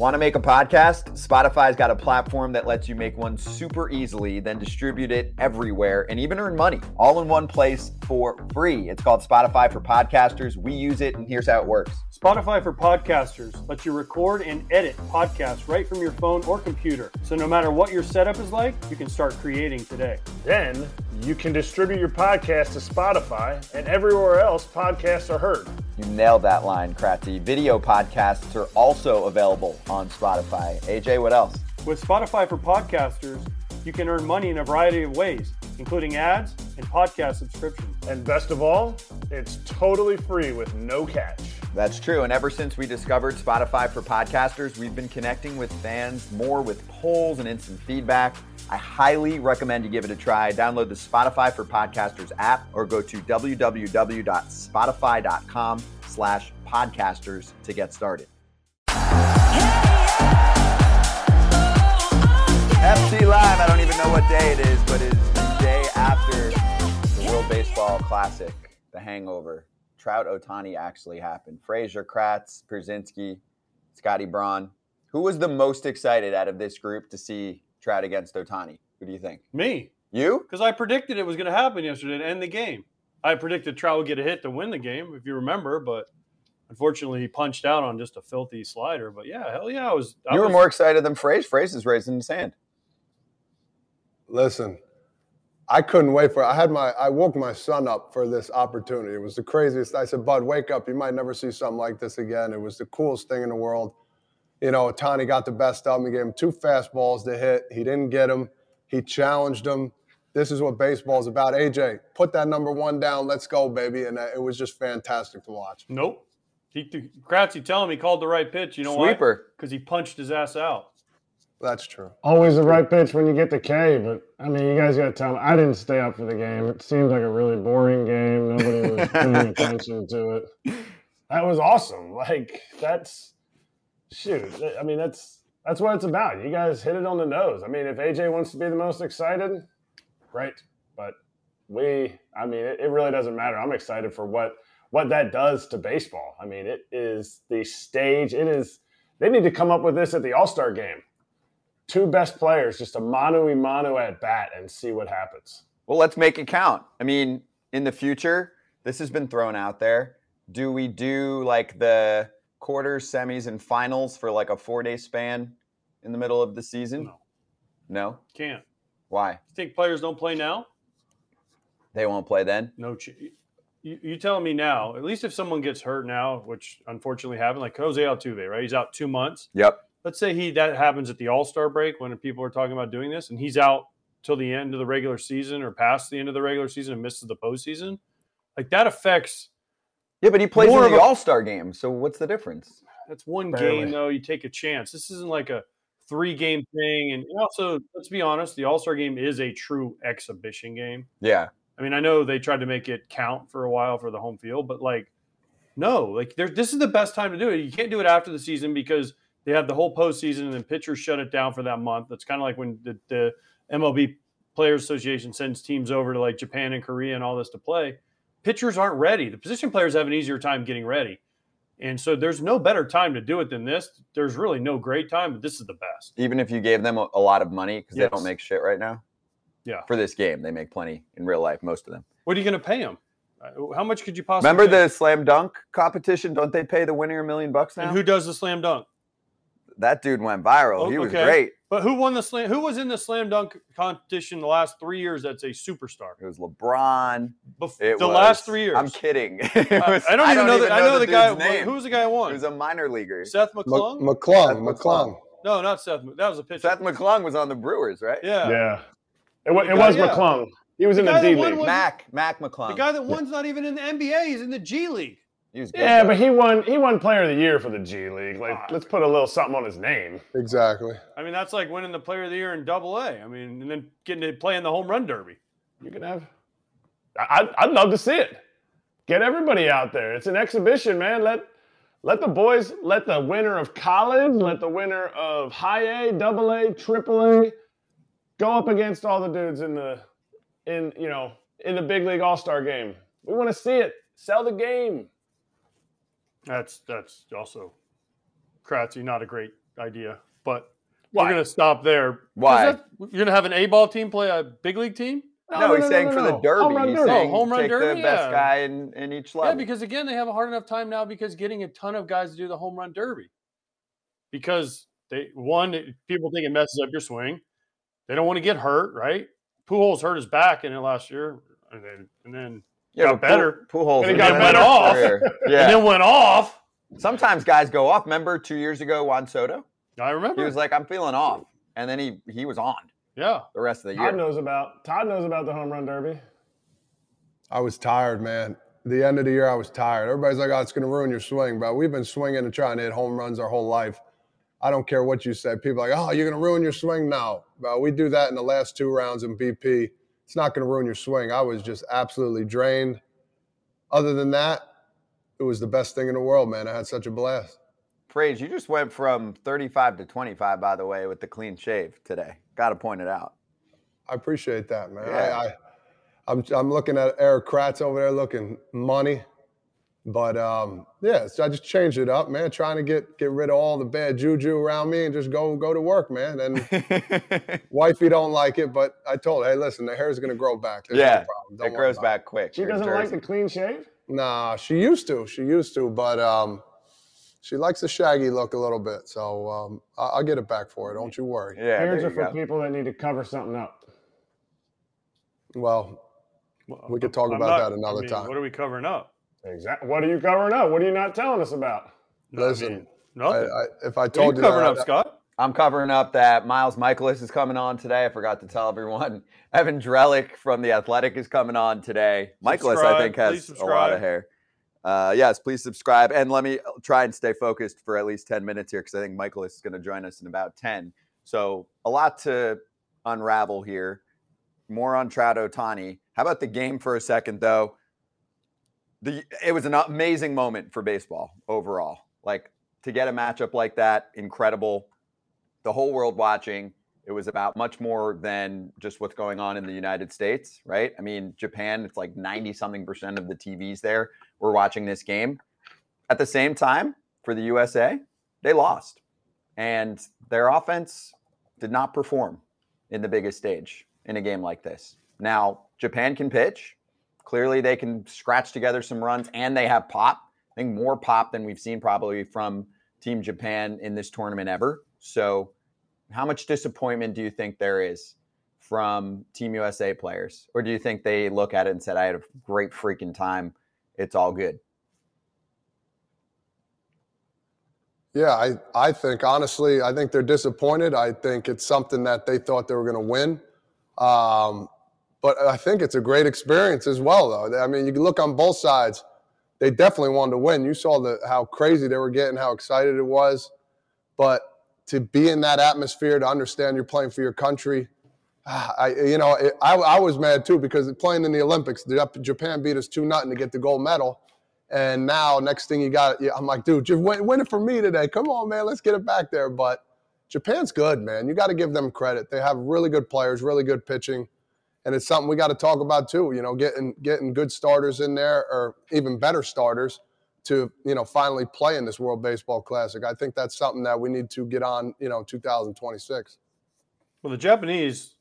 Want to make a podcast? Spotify's got a platform that lets you make one super easily, then distribute it everywhere and even earn money all in one place for free. It's called Spotify for Podcasters. We use it, and here's how it works. Spotify for Podcasters lets you record and edit podcasts right from your phone or computer. So no matter what your setup is like, you can start creating today. Then you can distribute your podcast to Spotify and everywhere else podcasts are heard. You nailed that line, Kratzy. Video podcasts are also available on Spotify. AJ, what else? With Spotify for Podcasters, you can earn money in a variety of ways, including ads and podcast subscriptions. And best of all, it's totally free with no catch. That's true. And ever since we discovered Spotify for podcasters, we've been connecting with fans more with polls and instant feedback. I highly recommend you give it a try. Download the Spotify for Podcasters app or go to www.spotify.com slash podcasters to get started. FC Live, I don't even know what day it is, but it's the day after the World Baseball Classic, the hangover. Trout Otani actually happened. Frazier, Kratz, Pierzynski, Scotty Braun. Who was the most excited out of this group to see Trout against Otani? Who do you think? Me, You? because I predicted it was going to happen yesterday to end the game. I predicted Trout would get a hit to win the game, if you remember, but unfortunately he punched out on just a filthy slider. But yeah, hell yeah, I was. I You were was- more excited than Frazier. Frazier's raising his hand. Listen, I couldn't wait for it. I had my I woke my son up for this opportunity. It was the craziest. I said, Bud, wake up. You might never see something like this again. It was the coolest thing in the world. You know, Tani got the best of him. He gave him two fastballs to hit. He didn't get them. He challenged him. This is what baseball is about. AJ, put that number one down. Let's go, baby. And uh, it was just fantastic to watch. Nope. He, Kratzy tell him he called the right pitch. You know why? Sweeper. Because he punched his ass out. That's true. Always the right pitch when you get the K, but I mean, you guys got to tell me. I didn't stay up for the game. It seemed like a really boring game. Nobody was paying attention to it. That was awesome. Like that's shoot. I mean, that's that's what it's about. You guys hit it on the nose. I mean, if AJ wants to be the most excited, great. But we, I mean, it, it really doesn't matter. I'm excited for what what that does to baseball. I mean, it is the stage. It is. They need to come up with this at the All Star game two best players, just a mano a mano at bat, and see what happens. Well, let's make it count. I mean, in the future, this has been thrown out there. Do we do like the quarters, semis, and finals for like a four day span in the middle of the season? No. No? Can't. Why? You think players don't play now? They won't play then? No. Ch- you, you telling me now? At least if someone gets hurt now, which unfortunately happened, like Jose Altuve, right? He's out two months. Yep. Let's say he that happens at the All Star break when people are talking about doing this, and he's out till the end of the regular season or past the end of the regular season and misses the postseason. Like that affects. Yeah, but he plays More in the All Star game. So what's the difference? That's one Barely. game though. You take a chance. This isn't like a three game thing. And also, let's be honest, the All Star game is a true exhibition game. Yeah. I mean, I know they tried to make it count for a while for the home field, but like, no, like there, this is the best time to do it. You can't do it after the season because they have the whole postseason and then pitchers shut it down for that month. That's kind of like when the, the MLB Players Association sends teams over to like Japan and Korea and all this to play. Pitchers aren't ready. The position players have an easier time getting ready. And so there's no better time to do it than this. There's really no great time, but this is the best. Even if you gave them a, a lot of money because they don't make shit right now. Yeah. For this game, they make plenty in real life, most of them. What are you going to pay them? Uh, how much could you possibly Remember pay the slam dunk competition? Don't they pay the winner a million bucks now? And who does the slam dunk? That dude went viral. Oh, he was okay. great. But who won the slam? Who was in the slam dunk competition the last three years? That's a superstar. It was LeBron. Bef- It the was- last three years. I'm kidding. It I, I don't even know. The, I know the, guy. name. Who was the guy who He won? was a minor leaguer. Seth M- McClung. McClung, Seth McClung. McClung. no, not Seth. That was a pitcher. Seth McClung was on the Brewers, right? yeah. Yeah, it, wa- it guy- was yeah. McClung. He was The in the guy D League. Mac Mac McClung. The guy that won's not even in the NBA. He's in the G League. He was good, Yeah, though. but he won. He won Player of the Year for the G League. Like, Ah. let's put a little something on his name. Exactly. I mean, that's like winning the Player of the Year in Double A. I mean, and then getting to play in the home run derby. You can have. I, I'd, I'd love to see it. Get everybody out there. It's an exhibition, man. Let let the boys, let the winner of college, let the winner of high A, double A, triple A, go up against all the dudes in the in you know in the big league all star game. We want to see it. Sell the game. That's that's also Kratzy, not a great idea, but Why? we're going to stop there. Why? that- you're going to have an A ball team play a big league team? No, he's saying for the derby. Home run he's derby. saying Oh, home run take derby, the best yeah. guy in, in each level. Yeah, because again, they have a hard enough time now because getting a ton of guys to do the home run derby. Because they one, people think it messes up your swing. They don't want to get hurt, right? Pujols hurt his back in it last year, and then and then yeah, got better. Pujols And he got in better off. career. and Yeah. then went off. Sometimes guys go off. Remember two years ago, Juan Soto? I remember. He was like, I'm feeling off. And then he he was on yeah, the rest of the year. Todd knows about Todd knows about the home run derby. I was tired, man. The end of the year, I was tired. Everybody's like, "Oh, it's going to ruin your swing," but we've been swinging and trying to hit home runs our whole life. I don't care what you say. People are like, "Oh, you're going to ruin your swing." No, but we do that in the last two rounds in BP. It's not going to ruin your swing. I was just absolutely drained. Other than that, it was the best thing in the world, man. I had such a blast. Fraze, you just went from 35 to 25, by the way, with the clean shave today. Got to point it out. I appreciate that, man. Yeah. I, I, I'm, I'm looking at Erik Kratz over there looking money. But um, yeah, so I just changed it up, man. Trying to get get rid of all the bad juju around me and just go go to work, man. And wifey don't like it, but I told her, hey, listen, the hair's gonna grow back. There's no yeah, problem. Don't it grows about back quick. She You're doesn't like the clean shave. Nah, she used to. She used to, but um, she likes the shaggy look a little bit. So um, I- I'll get it back for her. Don't you worry. Yeah, hairs are for go. people that need to cover something up. Well, Well, We could talk I'm about not- that another I mean, time. What are we covering up? Exactly. What are you covering up? What are you not telling us about? Listen, mean, I, nothing. I, if I What are told you you, covering that, up, Scott? I'm covering up that Miles Mikolas is coming on today. I forgot to tell everyone. Evan Drellich from The Athletic is coming on today. Mikolas, I think, has a lot of hair. Uh, yes, please subscribe. And let me try and stay focused for at least 10 minutes here because I think Mikolas is going to join us in about 10. So, a lot to unravel here. More on Trout Otani. How about the game for a second, though? The, it was an amazing moment for baseball overall. Like to get a matchup like that, incredible. The whole world watching. It was about much more than just what's going on in the United States, right? I mean, Japan, it's like 90 something percent of the TVs there were watching this game. At the same time, for the USA, they lost. And their offense did not perform in the biggest stage in a game like this. Now, Japan can pitch. Clearly, they can scratch together some runs and they have pop. I think more pop than we've seen probably from Team Japan in this tournament ever. So, how much disappointment do you think there is from Team USA players? Or do you think they look at it and said, I had a great freaking time? It's all good. Yeah, I, I think honestly, I think they're disappointed. I think it's something that they thought they were going to win. Um, but I think it's a great experience as well, though. I mean, you can look on both sides. They definitely wanted to win. You saw the how crazy they were getting, how excited it was. But to be in that atmosphere, to understand you're playing for your country, ah, I you know it, I, I was mad too because playing in the Olympics, Japan beat us two nothing to get the gold medal. And now, next thing you got, I'm like, dude, just win, win it for me today. Come on, man, let's get it back there. But Japan's good, man. You got to give them credit. They have really good players, really good pitching, and it's something we got to talk about too. You know, getting getting good starters in there, or even better starters, to you know finally play in this World Baseball Classic. I think that's something that we need to get on. You know, 2026. Well, the Japanese,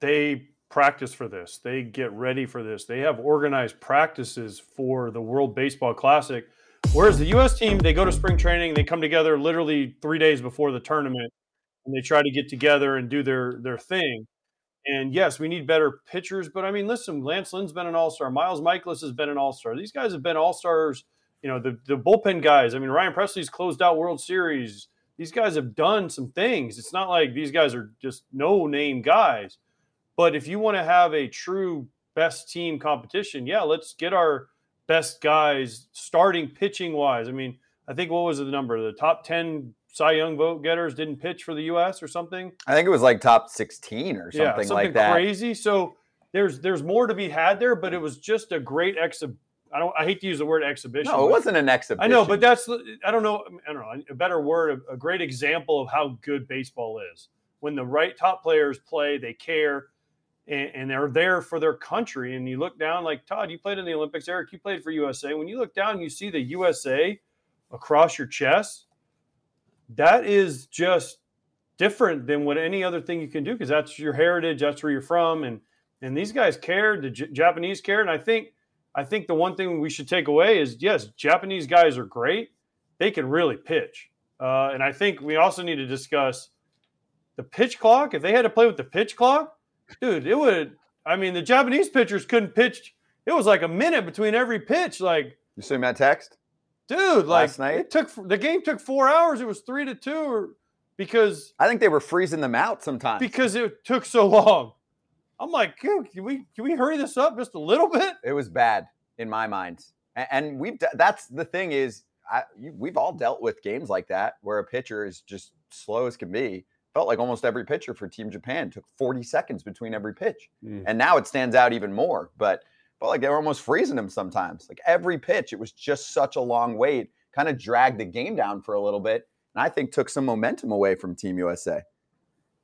they practice for this. They get ready for this. They have organized practices for the World Baseball Classic. Whereas the U.S. team, they go to spring training, they come together literally three days before the tournament, and they try to get together and do their their thing. And yes, we need better pitchers, but I mean, listen, Lance Lynn's been an All Star. Miles Mikolas has been an All Star. These guys have been All Stars. You know, the the bullpen guys. I mean, Ryan Presley's closed out World Series. These guys have done some things. It's not like these guys are just no name guys. But if you want to have a true best team competition, yeah, let's get our best guys starting pitching wise. I mean, I think what was the number? The top 10 Cy Young vote getters didn't pitch for the US or something. I think it was like top 16 or something, yeah, something like that. crazy. So there's there's more to be had there, but it was just a great exhib I don't I hate to use the word exhibition. No, it wasn't an exhibition. I know, but that's I don't know I don't know a better word a great example of how good baseball is. When the right top players play, they care, and, and they're there for their country. And you look down, like Todd, you played in the Olympics. Erik, you played for USA. When you look down, you see the USA across your chest. That is just different than what any other thing you can do because that's your heritage, that's where you're from, and and these guys cared, the J- Japanese cared, and I think I think the one thing we should take away is yes, Japanese guys are great, they can really pitch, uh, and I think we also need to discuss the pitch clock. If they had to play with the pitch clock, dude, it would. I mean, the Japanese pitchers couldn't pitch. It was like a minute between every pitch, like You see my text? Dude like night? it took the game took four hours it was three to two or because I think they were freezing them out sometimes. because it took so long i'm like "Dude, can we can we hurry this up just a little bit it was bad in my mind. And, and we've that's the thing is I, you, we've all dealt with games like that where a pitcher is just slow as can be. Felt like almost every pitcher for Team Japan took 40 seconds between every pitch. Mm. And now it stands out even more. But felt like they were almost freezing them sometimes. Like every pitch, it was just such a long wait, kind of dragged the game down for a little bit. And I think took some momentum away from Team USA.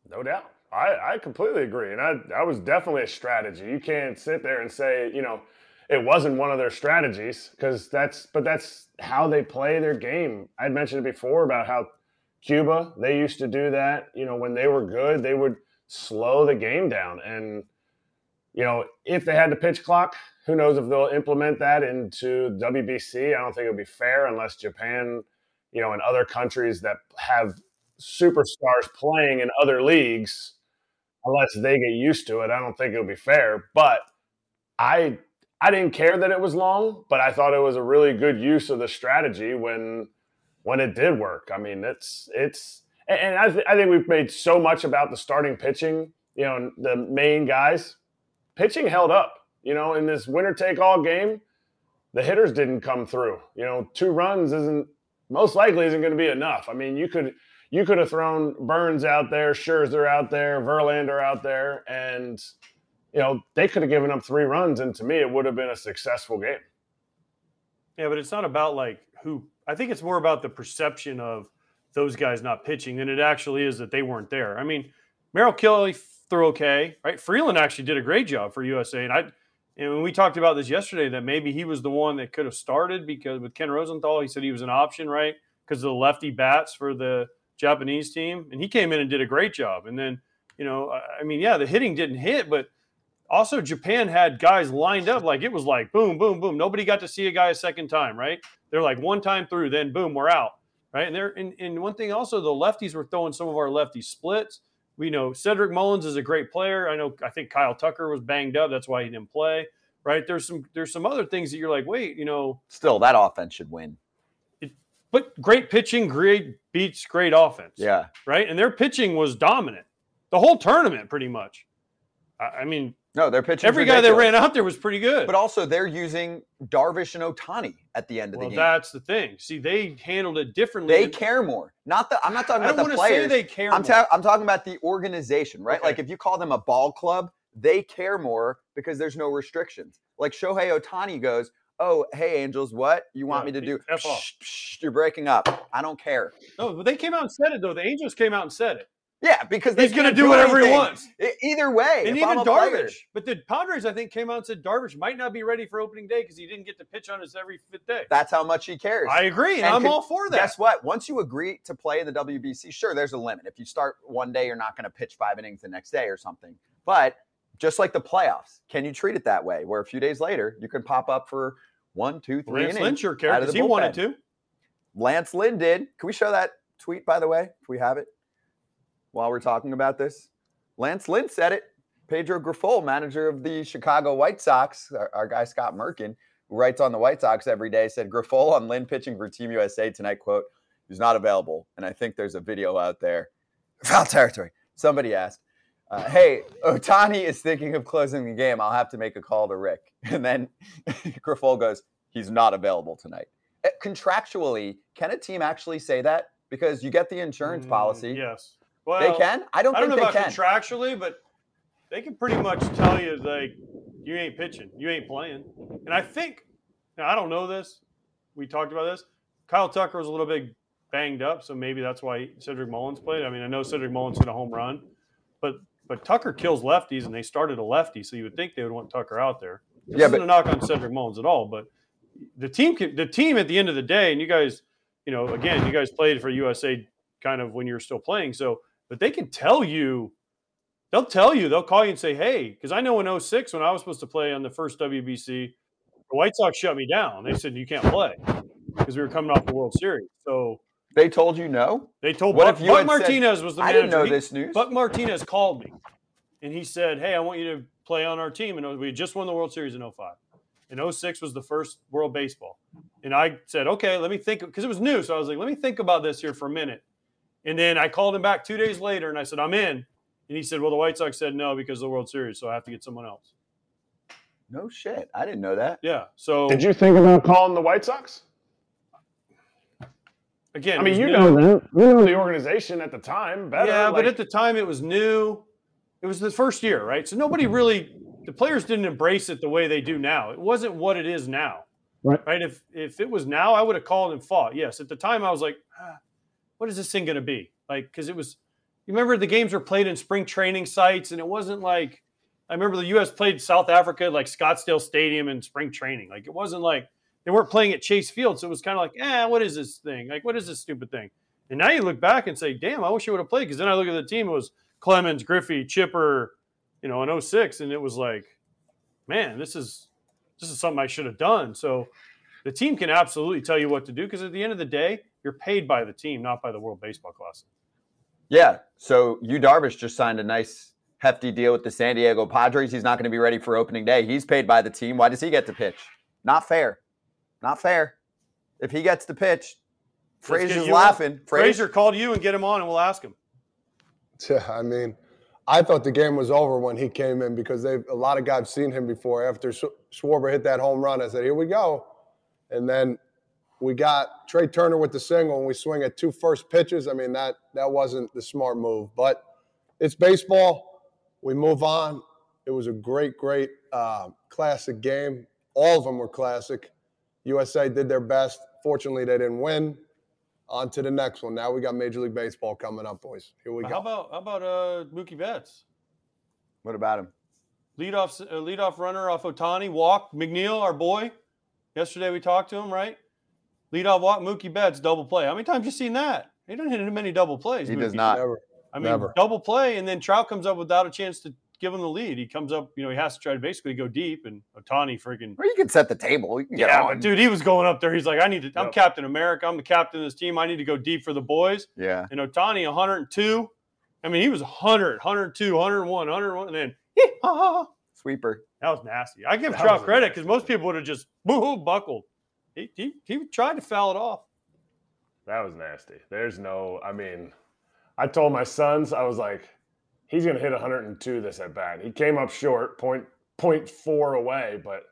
No doubt. I, I completely agree. And I, that was definitely a strategy. You can't sit there and say, you know, it wasn't one of their strategies because that's, but that's how they play their game. I'd mentioned it before about how Cuba, they used to do that. You know, when they were good, they would slow the game down. And, you know, if they had the pitch clock, who knows if they'll implement that into WBC? I don't think it would be fair unless Japan, you know, and other countries that have superstars playing in other leagues, unless they get used to it, I don't think it'll be fair. But I I didn't care that it was long, but I thought it was a really good use of the strategy when when it did work. I mean, it's it's and- I, th- I think we've made so much about the starting pitching, you know, the main guys. Pitching held up, you know, in this winner take all game. The hitters didn't come through. You know, two runs isn't most likely isn't going to be enough. I mean, you could you could have thrown Burnes out there, Scherzer out there, Verlander out there, and you know they could have given up three runs, and to me, it would have been a successful game. yeah but it's not about like who i think it's more about the perception of those guys not pitching than it actually is that they weren't there i mean merrill kelly threw okay right? Freeland actually did a great job for usa and i and we talked about this yesterday that maybe he was the one that could have started because with ken rosenthal he said he was an option right? Because of the lefty bats for the japanese team and he came in and did a great job. And then you know i I mean yeah the hitting didn't hit but also japan had guys lined up like it was like boom boom boom. Nobody got to see a guy a second time right? They're like one time through then boom we're out right? And they're and, and one thing also the lefties were throwing some of our lefty splits we know cedric mullins is a great player. I know i think kyle tucker was banged up. That's why he didn't play right? There's some there's some other things that you're like wait you know. Still, that offense should win. but great pitching great beats great offense. Yeah. right? And their pitching was dominant the whole tournament pretty much i, mean No, they're pitching. every guy that ran out there was pretty good But also, they're using Darvish and Otani at the end of Well, the game. that's the thing. See, they handled it differently. They care more. Not the. I'm not talking I about the to say players. they care. I'm, more. ta- I'm talking about the organization, right? Okay. Like if you call them a ball club, they care more because there's no restrictions. Like Shohei Otani goes, "Oh, hey Angels, what you want Yeah, me to do? F. Psh, psh, you're breaking up. I don't care. no, but they came out and said it though. The Angels came out and said it. Yeah, because He's going to can't do whatever he wants. Either way, And even I'm a player- Darvish. But the Padres, I think, came out and said Darvish might not be ready for opening day because he didn't get to pitch on his every fifth day. that's how much he cares. I agree, and, And I'm can- all for that. Guess what? Once you agree to play in the WBC, sure, there's a limit. If you start one day, you're not going to pitch five innings the next day or something. But just like the playoffs, can you treat it that way? Where a few days later, you can pop up for one, two, three Lance innings. Lynn sure out cared of because the he wanted to. Lance Lynn did. Can we show that tweet, by the way, if we have it, while we're talking about this? Lance Lynn said it. Pedro Grifol, manager of the Chicago White Sox, our, our guy Scott Merkin, who writes on the White Sox every day, said Grifol on Lynn pitching for Team USA tonight, quote, is not available. And I think there's a video out there. Foul territory. Somebody asked, uh, hey, Otani is thinking of closing the game. I'll have to make a call to Rick. And then Grifol goes, he's not available tonight. Uh, Contractually, can a team actually say that? Because you get the insurance Mm, policy. Yes. Well, They can? I don't I don't know about can. contractually, but they can pretty much tell you like you ain't pitching, you ain't playing. And I think now I don't know this. We talked about this. Kyle Tucker was a little bit banged up, so maybe that's why Cedric Mullins played. I mean, I know Cedric Mullins hit a home run, but but Tucker kills lefties, and they started a lefty, so you would think they would want Tucker out there. This Yeah, but- a knock on Cedric Mullins at all, but the team can, the team at the end of the day, and you guys, you know, again, you guys played for USA kind of when you're still playing. So, but they can tell you, they'll tell you, they'll call you and say, hey, because I know in 06 when I was supposed to play on the first WBC, the White Sox shut me down. They said you can't play because we were coming off the World Series. So They told you no. they told What Buck, if you Buck had said, Martinez was the I manager. didn't know He- this news. Buck Martinez called me and he said, Hey, I want you to play on our team. And we had just won the World Series in 05. And 06 was the first World Baseball. And I said, Okay, let me think, because it was new. So I was like, Let me think about this here for a minute. And then I called him back two days later and I said, I'm in. And he said, Well, the White Sox said no because of the World Series. So I have to get someone else. No shit. I didn't know that. Yeah. So Did you think about calling the White Sox? again, I mean, you new. know them. You know the organization at the time better. Yeah, but at the time it was new. It was the first year, right? So nobody really, the players didn't embrace it the way they do now. It wasn't what it is now, Right. Right? If if it was now, I would have called and fought. Yes, at the time I was like, ah, what is this thing going to be? Like, because it was. You remember the games were played in spring training sites, and it wasn't like. I remember the U.S. played South Africa like Scottsdale Stadium in spring training. Like it wasn't like they weren't playing at Chase Field, so it was kind of like, eh, what is this thing? Like, what is this stupid thing? And now you look back and say, damn, I wish I would have played. Because then I look at the team, it was Clemens, Griffey, Chipper, you know, in 06. And it was like, man, this is this is something I should have done. So the team can absolutely tell you what to do because at the end of the day, you're paid by the team, not by the World Baseball Classic. Yeah. So you Darvish just signed a nice hefty deal with the San Diego Padres. He's not going to be ready for opening day. He's paid by the team. Why does he get to pitch? Not fair. Not fair. If he gets to pitch, Let's Frazier's you laughing. Frazier called you and get him on, and we'll ask him. Yeah, I mean, I thought the game was over when he came in because they a lot of guys have seen him before. After Sch- Schwarber hit that home run, I said, "Here we go," and then we got Trey Turner with the single, and we swing at two first pitches. I mean, that that wasn't the smart move, but it's baseball. We move on. It was a great, great uh, classic game. All of them were classic. USA did their best. Fortunately, they didn't win. On to the next one. Now we got Major League Baseball coming up, boys. Here we How go. about how about uh, Mookie Betts? What about him? leadoff uh, leadoff runner off Otani walk McNeil, our boy. Yesterday we talked to him, right? Leadoff walk Mookie Betts double play. How many times you seen that? He doesn't hit many double plays. He does not. Never. I mean, never. double play, and then Trout comes up without a chance to give him the lead. He comes up, you know, he has to try to basically go deep, and Otani freaking. Or you can set the table. You can get Yeah, on. but dude, he was going up there. He's like, I need to. I'm Yep. Captain America. I'm the captain of this team. I need to go deep for the boys. Yeah. And Otani, 102. I mean, he was 100, 102, 101, 101, and then that Sweeper. That was nasty. I give That Trout credit because most people would have just boo buckled. He, he he tried to foul it off. That was nasty. There's no, I mean, I told my sons, I was like, he's going to hit 102 this at bat. He came up short, point, point four away, but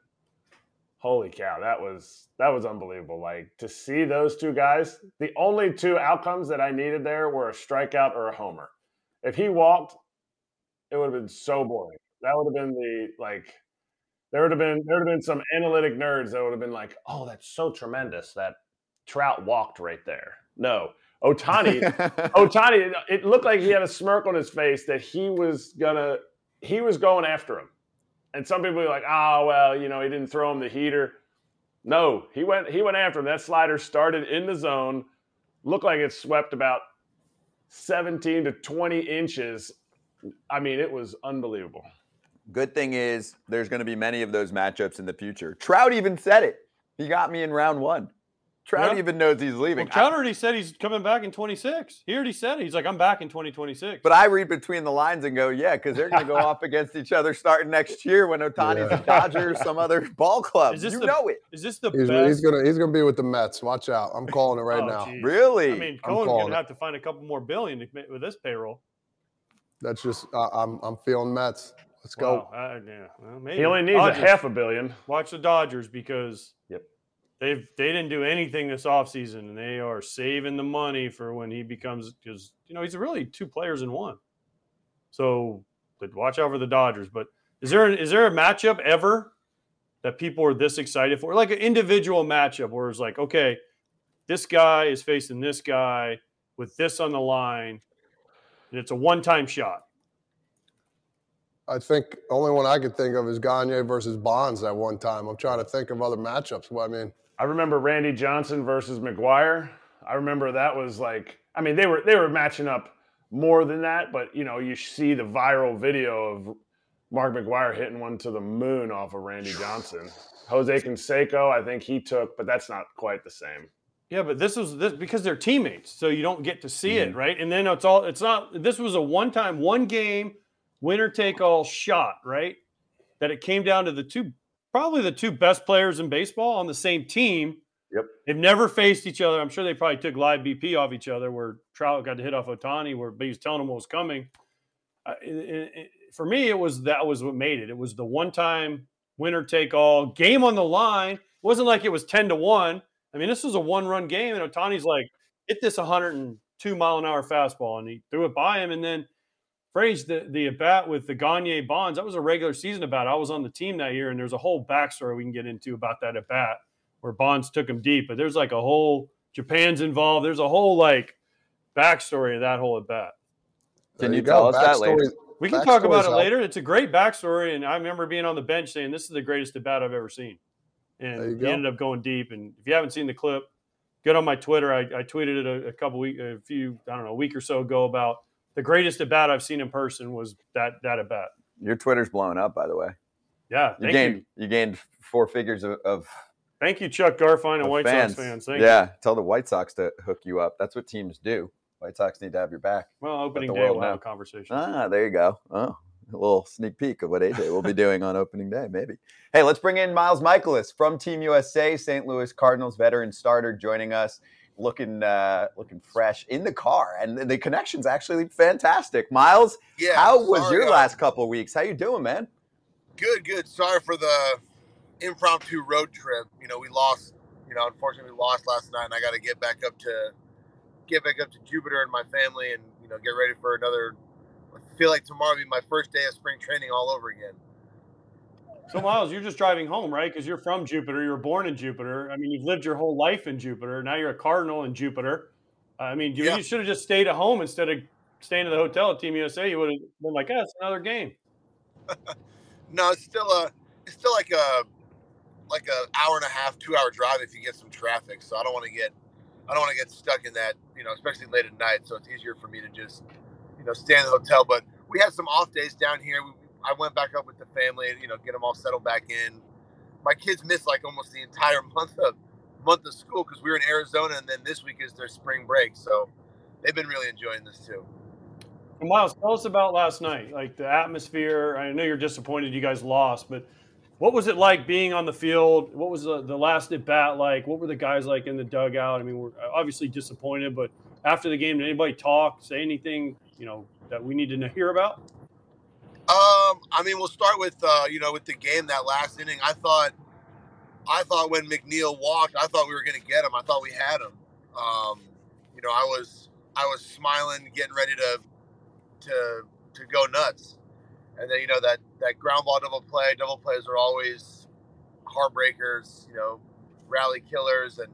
holy cow, that was, that was unbelievable. Like to see those two guys, the only two outcomes that I needed there were a strikeout or a homer. If he walked, it would have been so boring. That would have been the, like, there would have been, there would have been some analytic nerds that would have been like, oh, that's so tremendous that Trout walked right there. No, Otani. Otani. It looked like he had a smirk on his face that he was gonna. He was going after him, and some people were like, "Oh well, you know, he didn't throw him the heater." No, he went. He went after him. That slider started in the zone. Looked like it swept about seventeen to twenty inches. I mean, it was unbelievable. Good thing is there's going to be many of those matchups in the future. Trout even said it. He got me in round one. Trout Yeah. even knows he's leaving. Well, Trout already said he's coming back in 26. He already said it. He's like, I'm back in 2026. But I read between the lines and go, yeah, because they're going to go off against each other starting next year when Otani's Yeah. a Dodger or some other ball club. Is this You the- know it. is this the He's, best? he's gonna he's gonna be with the Mets. Watch out. I'm calling it right Oh, now. geez. Really? I mean, I'm Cohen's gonna it. have to find a couple more billion to, ma- with this payroll. That's just uh, I'm I'm feeling Mets. Let's go. Wow, uh, yeah, well, maybe. He only needs Dodgers. a half a billion. Watch the Dodgers because Yep. they've they didn't do anything this offseason and they are saving the money for when he becomes because you know he's really two players in one. So, but watch out for the Dodgers. But is there is there a matchup ever that people are this excited for, like an individual matchup where it's like, okay, this guy is facing this guy with this on the line, and it's a one time shot. I think only one I could think of is Gagne versus Bonds at one time. I'm trying to think of other matchups. Well, I mean, I remember Randy Johnson versus McGwire. I remember that was like I mean, they were they were matching up more than that, but you know, you see the viral video of Mark McGwire hitting one to the moon off of Randy Johnson. Jose Canseco, I think he took, but that's not quite the same. Yeah, but this was this because they're teammates, so you don't get to see mm-hmm. it, right? And then it's all it's not. This was a one-time, one game, winner take all shot, right? That it came down to the two, probably the two best players in baseball on the same team. Yep. They've never faced each other. I'm sure they probably took live BP off each other, where Trout got to hit off Otani, where he was telling him what was coming. Uh, it, it, for me, it was that was what made it. It was the one-time winner take all game on the line. It wasn't like it was ten to one I mean, this was a one run game, and Otani's like, hit this 102 mile an hour fastball, and he threw it by him. And then phrase the, the at bat with the Gagne Bonds, that was a regular season at bat. I was on the team that year, and there's a whole backstory we can get into about that at bat where Bonds took him deep. But there's like a whole Japan's involved. There's a whole like backstory of that whole at bat. Can you, you tell us that later? We can talk about it later. It's a great backstory, and I remember being on the bench saying, "This is the greatest at bat I've ever seen." and he ended up going deep. And if you haven't seen the clip, get on my Twitter. I, I tweeted it a, a couple week, a few, I don't know, a week or so ago about the greatest at bat I've seen in person was that that at bat. Your Twitter's blowing up, by the way. Yeah, you gained you. you. gained four figures of. of thank you, Chuck Garfien and White fans. Sox fans. Thank yeah, you. tell the White Sox to hook you up. That's what teams do. White Sox need to have your back. Well, opening day we'll have a conversation. Ah, there you go. Oh, a little sneak peek of what AJ will be doing on opening day, maybe. Hey, let's bring in Miles Mikolas from Team USA, St. Louis Cardinals veteran starter, joining us, looking uh, looking fresh in the car, and the connection's actually fantastic. Miles, yeah, how was sorry, your uh, last couple weeks? How you doing, man? Good, good. Sorry for the impromptu road trip. You know, we lost. You know, unfortunately, we lost last night, and I got to get back up to get back up to Jupiter and my family, and you know, get ready for another feel like tomorrow will be my first day of spring training all over again. So Miles, you're just driving home, right? Because you're from Jupiter. You were born in Jupiter. I mean, you've lived your whole life in Jupiter. Now you're a Cardinal in Jupiter. I mean, you, yeah. you should have just stayed at home instead of staying at the hotel at Team USA. You would have been like, "Yeah, it's another game." no, it's still a, it's still like a, like a hour and a half, two hour drive if you get some traffic. So I don't want to get, I don't want to get stuck in that, you know, especially late at night. So it's easier for me to just you know, stay in the hotel. But we had some off days down here. We, I went back up with the family, you know, get them all settled back in. My kids missed like almost the entire month of month of school because we were in Arizona, and then this week is their spring break. So they've been really enjoying this too. And Miles, tell us about last night, like the atmosphere. I know you're disappointed you guys lost, but what was it like being on the field? What was the, the last at bat like? What were the guys like in the dugout? I mean, we're obviously disappointed, but after the game, did anybody talk, say anything you know that we need to hear about? Um, I mean, we'll start with uh, you know with the game that last inning. I thought, I thought when McNeil walked, I thought we were going to get him. I thought we had him. Um, you know, I was I was smiling, getting ready to to to go nuts. And then you know that that ground ball double play, double plays are always heartbreakers. You know, rally killers, and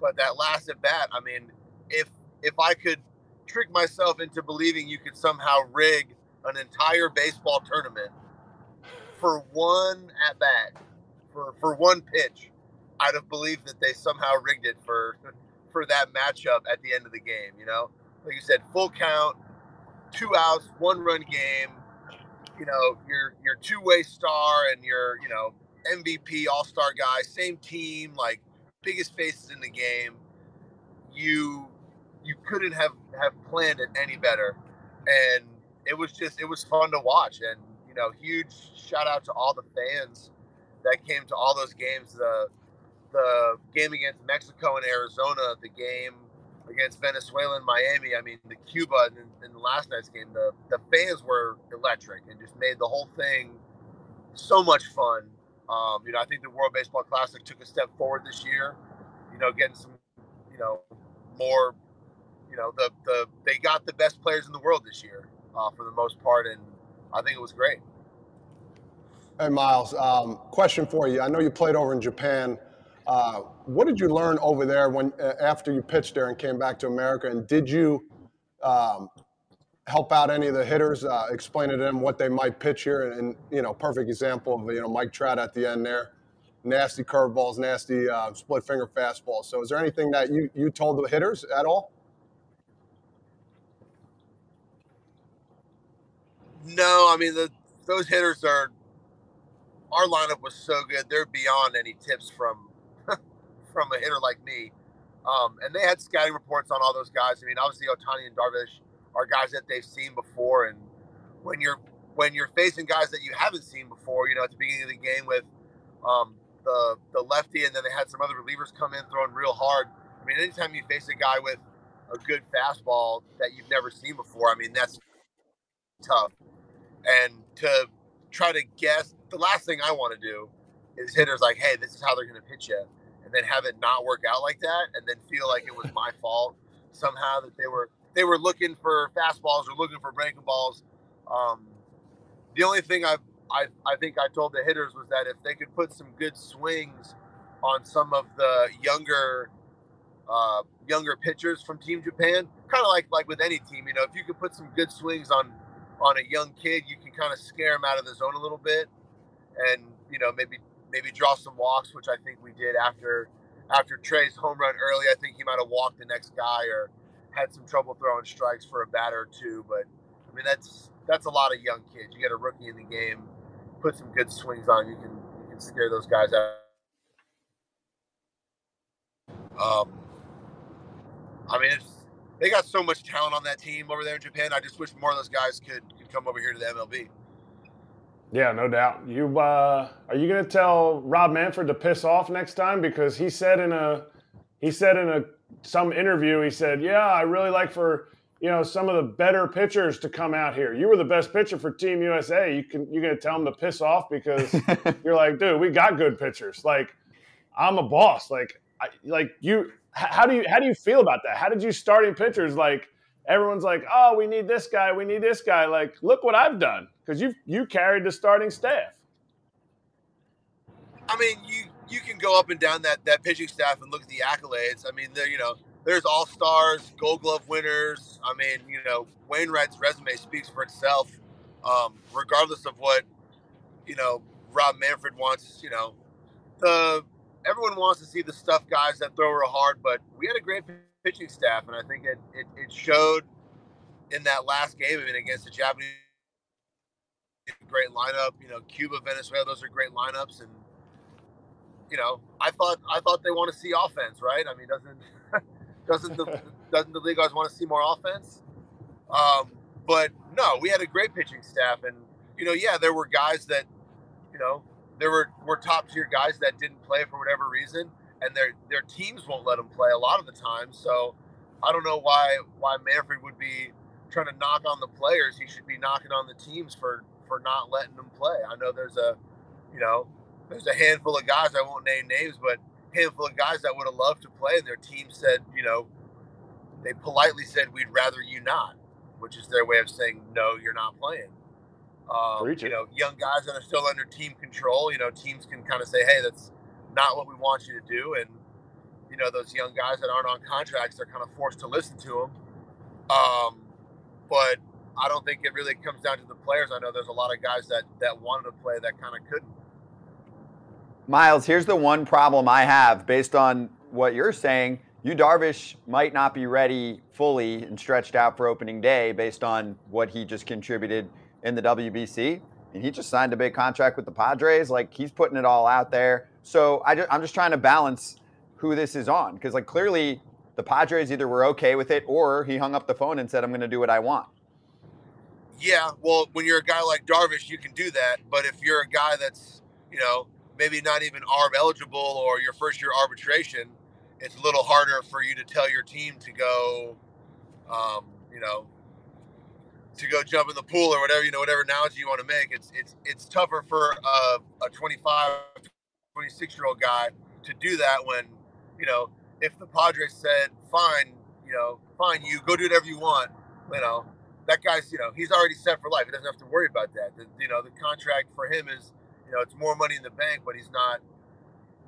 but that last at bat, I mean, if if I could trick myself into believing you could somehow rig an entire baseball tournament for one at bat, for for one pitch. I'd have believed that they somehow rigged it for for that matchup at the end of the game. You know, like you said, full count, two outs, one run game. You know, your your two way star and your you know MVP All Star guy, same team, like biggest faces in the game. You you couldn't have have planned it any better, and it was just it was fun to watch. And you know, huge shout out to all the fans that came to all those games. The the game against Mexico and Arizona, the game against Venezuela and Miami. I mean, the Cuba in, the last night's game, the the fans were electric and just made the whole thing so much fun. Um, you know, I think the World Baseball Classic took a step forward this year. You know, getting some, you know, more you know, the the they got the best players in the world this year uh, for the most part, and I think it was great. Hey, Miles, um, question for you. I know you played over in Japan. Uh, what did you learn over there when uh, after you pitched there and came back to America? And did you um, help out any of the hitters, uh, explain to them what they might pitch here? And, and, you know, perfect example of you know Mike Trout at the end there, nasty curveballs, nasty uh, split finger fastballs. So, is there anything that you you told the hitters at all? No, I mean the those hitters are. Our lineup was so good; they're beyond any tips from from a hitter like me. Um, and they had scouting reports on all those guys. I mean, obviously Ohtani and Darvish are guys that they've seen before, and when you're when you're facing guys that you haven't seen before, you know, at the beginning of the game with um, the the lefty, and then they had some other relievers come in throwing real hard. I mean, anytime you face a guy with a good fastball that you've never seen before, I mean, that's tough. And to try to guess, the last thing I want to do is hitters like, hey, this is how they're going to pitch you, and then have it not work out like that, and then feel like it was my fault somehow that they were they were looking for fastballs or looking for breaking balls. Um, the only thing I, I I think I told the hitters was that if they could put some good swings on some of the younger uh, younger pitchers from Team Japan, kind of like like with any team, you know, if you could put some good swings on on a young kid, you can kind of scare him out of the zone a little bit, and you know maybe maybe draw some walks, which I think we did after after Trey's home run early. I think he might have walked the next guy or had some trouble throwing strikes for a batter or two, but I mean that's that's a lot of young kids. You get a rookie in the game, put some good swings on, you can you can scare those guys out. Um, I mean, it's, they got so much talent on that team over there in Japan. I just wish more of those guys could could come over here to the MLB. Yeah, no doubt. You uh, are you going to tell Rob Manfred to piss off next time because he said in a he said in a some interview he said, "Yeah, I really like for you know some of the better pitchers to come out here. You were the best pitcher for Team USA. You can you're going to tell them to piss off because you're like, dude, we got good pitchers. Like, I'm a boss. Like, I, like you. How do you how do you feel about that? How did you starting pitchers like?" Everyone's like, "Oh, we need this guy. We need this guy." Like, look what I've done because you you carried the starting staff. I mean, you you can go up and down that that pitching staff and look at the accolades. I mean, there you know, there's all stars, Gold Glove winners. I mean, you know, Wainwright's resume speaks for itself. Um, regardless of what you know, Rob Manfred wants. You know, the everyone wants to see the stuff guys that throw real hard, but we had a great pitching staff, and I think it it, it showed in that last game I mean, against the Japanese. Great lineup, you know, Cuba, Venezuela, those are great lineups, and you know, I thought I thought they want to see offense, right? I mean, doesn't doesn't the doesn't the league guys want to see more offense? Um, but no, we had a great pitching staff, and you know, yeah, there were guys that, you know, there were were top tier guys that didn't play for whatever reason, and their their teams won't let them play a lot of the time. So I don't know why why Manfred would be trying to knock on the players. He should be knocking on the teams for for not letting them play. I know there's a, you know, there's a handful of guys I won't name names, but handful of guys that would have loved to play, and their team said, you know, they politely said, "We'd rather you not," which is their way of saying, "No, you're not playing." Um, you know, young guys that are still under team control. You know, teams can kind of say, "Hey, that's not what we want you to do," and you know, those young guys that aren't on contracts, they're kind of forced to listen to them. Um, but I don't think it really comes down to the players. I know there's a lot of guys that that wanted to play that kind of couldn't. Miles, here's the one problem I have based on what you're saying. You Darvish might not be ready fully and stretched out for opening day based on what he just contributed in the WBC. And he just signed a big contract with the Padres. Like he's putting it all out there. So I just, I'm just trying to balance who this is on because like clearly the Padres either were okay with it or he hung up the phone and said, "I'm going to do what I want." Yeah, well, when you're a guy like Darvish, you can do that. But if you're a guy that's you know maybe not even ARB eligible or your first year arbitration, it's a little harder for you to tell your team to go, um, you know, to go jump in the pool or whatever, you know, whatever analogy you want to make. It's it's it's tougher for a, a 25, 26 year old guy to do that when, you know, if the Padres said, fine, you know, fine, you go do whatever you want, you know, that guy's, you know, he's already set for life. He doesn't have to worry about that. The, you know, the contract for him is you know, it's more money in the bank, but he's not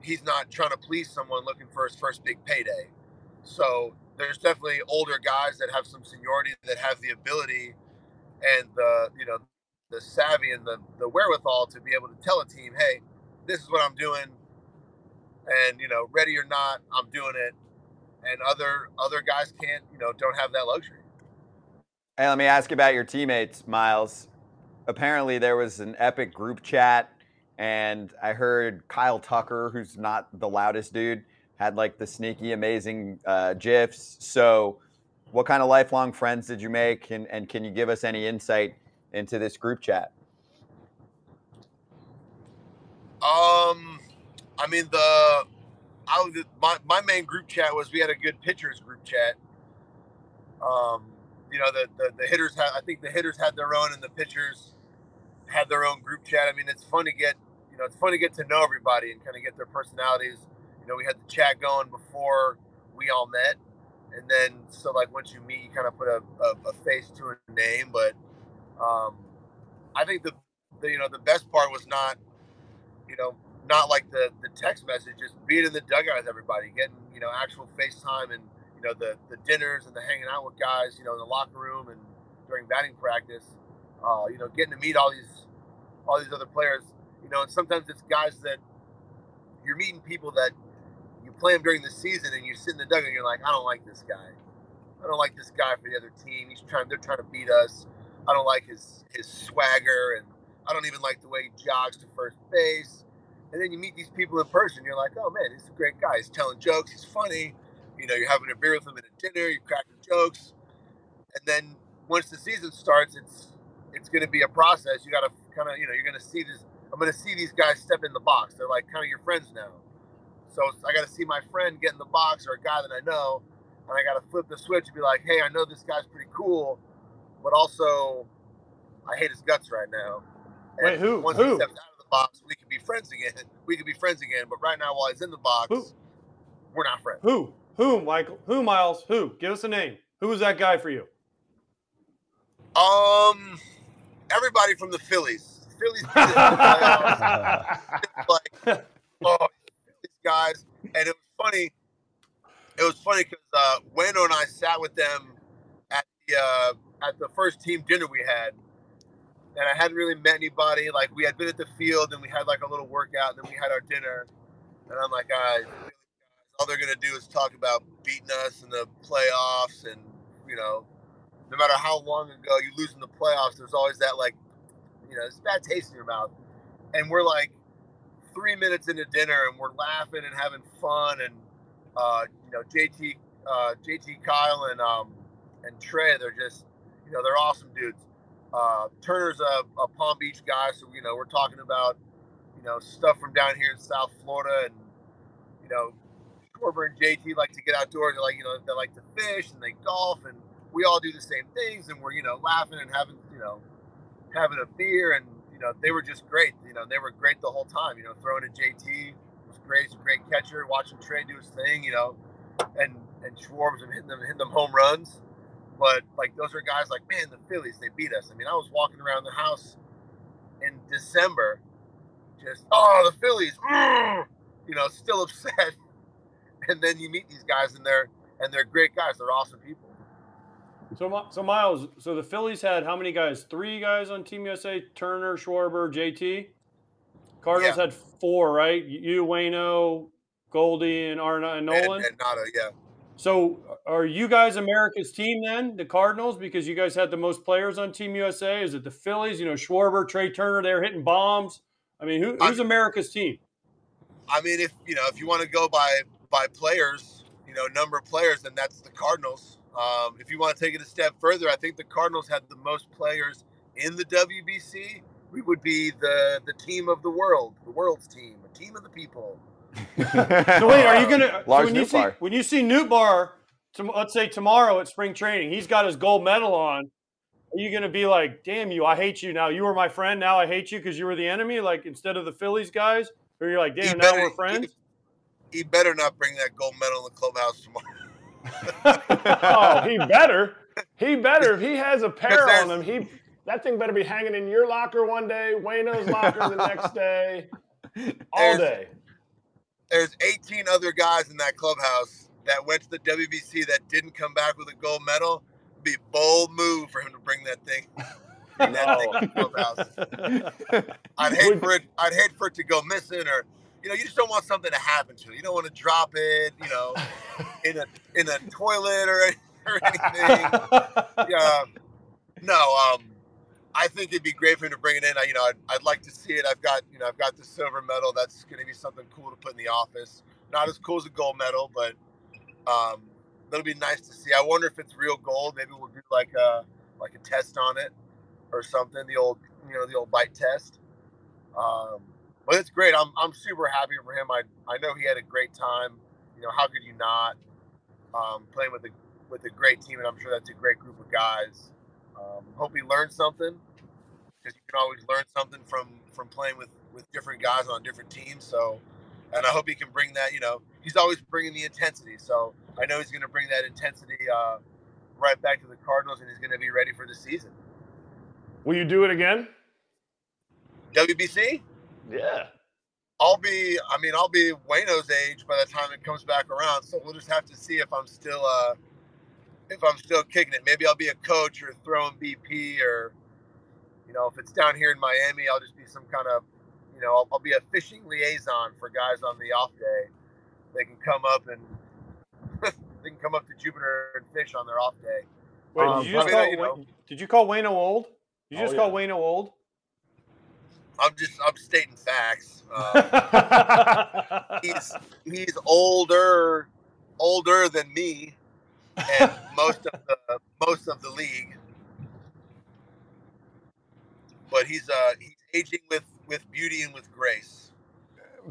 he's not trying to please someone looking for his first big payday. So there's definitely older guys that have some seniority that have the ability and the you know the savvy and the, the wherewithal to be able to tell a team, hey, this is what I'm doing, and you know, ready or not, I'm doing it. And other other guys can't, you know, don't have that luxury. Hey, let me ask you about your teammates, Miles apparently there was an epic group chat, and I heard Kyle Tucker, who's not the loudest dude, had like the sneaky, amazing uh, gifs. So, what kind of lifelong friends did you make, and, and can you give us any insight into this group chat? Um, I mean the, I my my main group chat was we had a good pitchers group chat. Um, you know the, the the hitters had I think the hitters had their own and the pitchers had their own group chat. I mean it's fun to get you know it's fun to get to know everybody and kind of get their personalities. You know we had the chat going before we all met, and then so like once you meet you kind of put a, a, a face to a name. But um, I think the, the you know the best part was not you know, not like the the text messages, being in the dugout with everybody, getting you know actual FaceTime and you know the the dinners and the hanging out with guys, you know, in the locker room and during batting practice. Uh, you know, getting to meet all these all these other players. You know, and sometimes it's guys that you're meeting people that play him during the season and you sit in the dugout and you're like, I don't like this guy. I don't like this guy for the other team. He's trying. They're trying to beat us. I don't like his his swagger and I don't even like the way he jogs to first base. And then you meet these people in person. You're like, oh man, he's a great guy. He's telling jokes. He's funny. You know, you're having a beer with him at a dinner. You're cracking jokes. And then once the season starts, it's it's going to be a process. You got to kind of, you know, you're to see this. I'm going to see these guys step in the box. They're like kind of your friends now. So I got to see my friend get in the box or a guy that I know, and I got to flip the switch and be like, hey, I know this guy's pretty cool, but also I hate his guts right now. And Wait, who? Once Who? he steps out of the box, we can be friends again. We can be friends again. But right now, while he's in the box, Who? we're not friends. Who? Who, Michael? Who, Miles? Who? Give us a name. Who was that guy for you? Um, everybody from the Phillies. Phillies beat us in the playoffs. It's like, oh, these guys. And it was funny. It was funny because uh, Wayno and I sat with them at the uh, at the first team dinner we had, and I hadn't really met anybody. Like we had been at the field and we had like a little workout, and then we had our dinner, and I'm like, guys, all they're gonna do is talk about beating us in the playoffs, and you know, no matter how long ago you lose in the playoffs, there's always that like, you know, it's bad taste in your mouth. And we're like three minutes into dinner, and we're laughing and having fun, and uh, you know, JT, uh, JT, Kyle, and um, and Trey, they're just, you know, they're awesome dudes. Uh, Turner's a, a Palm Beach guy, so you know, we're talking about, you know, stuff from down here in South Florida, and you know, Schwarber and JT like to get outdoors. They like, you know, they like to fish and they golf, and we all do the same things, and we're, you know, laughing and having, you know, having a beer, and you know, they were just great. You know, they were great the whole time. You know, throwing at JT was great. He's a great catcher. Watching Trey do his thing, you know, and and Schwarber's and hitting them hitting them home runs. But like those are guys like, man, the Phillies, they beat us. I mean, I was walking around the house in December, just oh the Phillies, mm, you know, still upset. And then you meet these guys and they're and they're great guys. They're awesome people. So, so Miles, so the Phillies had how many guys? Three guys on Team USA: Turner, Schwarber, JT. Cardinals Yeah. had four, right? You, Wayno, Goldie, and Arna and Nolan. And, and Nado, yeah. So, are you guys America's team then, the Cardinals, because you guys had the most players on Team USA? Is it the Phillies? You know, Schwarber, Trey Turner, they're hitting bombs. I mean, who, who's America's team? I mean, if you know, if you want to go by by players, you know, number of players, then that's the Cardinals. Um, if you want to take it a step further, I think the Cardinals had the most players in the WBC. We would be the the team of the world, the world's team, a team of the people. So wait, are you gonna so Lars when you see when you see Nootbaar, tom- let's say tomorrow at spring training, he's got his gold medal on. Are you gonna be like, "Damn you, I hate you now. You were my friend, now I hate you because you were the enemy"? Like instead of the Phillies guys, or you're like, He "Damn, now better- we're friends." He, he better not bring that gold medal in the clubhouse tomorrow. Oh, he better. He better. If he has a pair on him, he that thing better be hanging in your locker one day, Wayno's locker the next day, all There's- day. There's 18 other guys in that clubhouse that went to the WBC that didn't come back with a gold medal. It'd be a bold move for him to bring that thing. That thing clubhouse. I'd hate for it. I'd hate for it to go missing, or you know, you just don't want something to happen to it. You don't want to drop it, you know, in a in a toilet or, or anything. Yeah, no. Um, I think it'd be great for him to bring it in. I, you know, I'd, I'd like to see it. I've got, you know, I've got the silver medal. That's going to be something cool to put in the office. Not as cool as a gold medal, but um, that'll be nice to see. I wonder if it's real gold. Maybe we'll do like a like a test on it or something. The old, you know, the old bite test. Um, but it's great. I'm, I'm super happy for him. I, I know he had a great time. You know, how could you not? Um, playing with a with a great team, and I'm sure that's a great group of guys. Um, hope he learned something because you can always learn something from from playing with with different guys on different teams. So, and I hope he can bring that. You know, he's always bringing the intensity. So I know he's going to bring that intensity uh, right back to the Cardinals, and he's going to be ready for the season. Will you do it again? WBC? Yeah. I'll be. I mean, I'll be Wayno's age by the time it comes back around. So we'll just have to see if I'm still, uh, if I'm still kicking it. Maybe I'll be a coach or throwing BP, or you know, if it's down here in Miami, I'll just be some kind of, you know, I'll, I'll be a fishing liaison for guys on the off day. They can come up and they can come up to Jupiter and fish on their off day. Wait, Um, did you just I mean, call, you know, did you call Wayno old? Did you Oh, just call yeah. Wayno old? I'm just I'm stating facts. Um, he's he's older older than me and most of the most of the league but he's uh he's aging with with beauty and with grace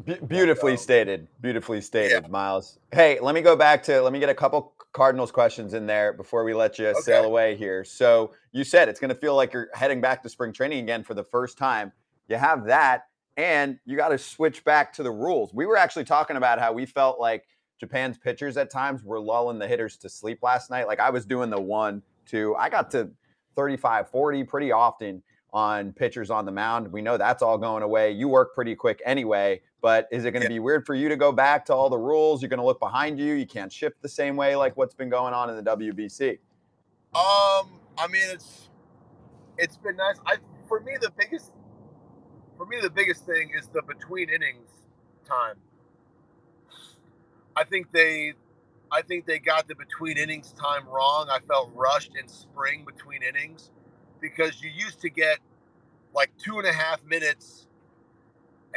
Be- beautifully Um, stated. Beautifully stated, Miles. Hey, let me go back to let me get a couple Cardinals questions in there before we let you sail away here. So you said it's going to feel like you're heading back to spring training again for the first time. You have that, and you got to switch back to the rules. We were actually talking about how we felt like Japan's pitchers at times were lulling the hitters to sleep last night. Like I was doing the one, two, I got to 35, 40 pretty often on pitchers on the mound. We know that's all going away. You work pretty quick anyway, but is it going to Yeah. be weird for you to go back to all the rules? You're going to look behind you. You can't shift the same way like what's been going on in the WBC. um i mean it's it's been nice i for me the biggest for me the biggest thing is the between innings time i think they i think they got the between innings time wrong i felt rushed in spring between innings because you used to get like two and a half minutes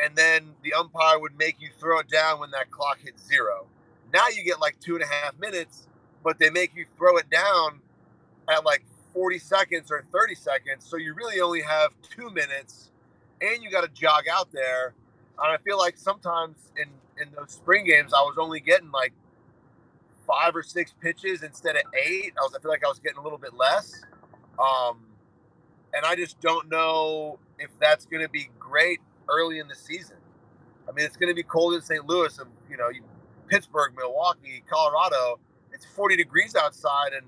and then the umpire would make you throw it down when that clock hits zero now you get like two and a half minutes but they make you throw it down at like 40 seconds or 30 seconds. So you really only have two minutes and you got to jog out there. And I feel like sometimes in, in those spring games, I was only getting like five or six pitches instead of eight. I was, I feel like I was getting a little bit less. Um, and I just don't know if that's going to be great early in the season. I mean, it's going to be cold in St. Louis and, you know, you- Pittsburgh, Milwaukee, Colorado. It's 40 degrees outside and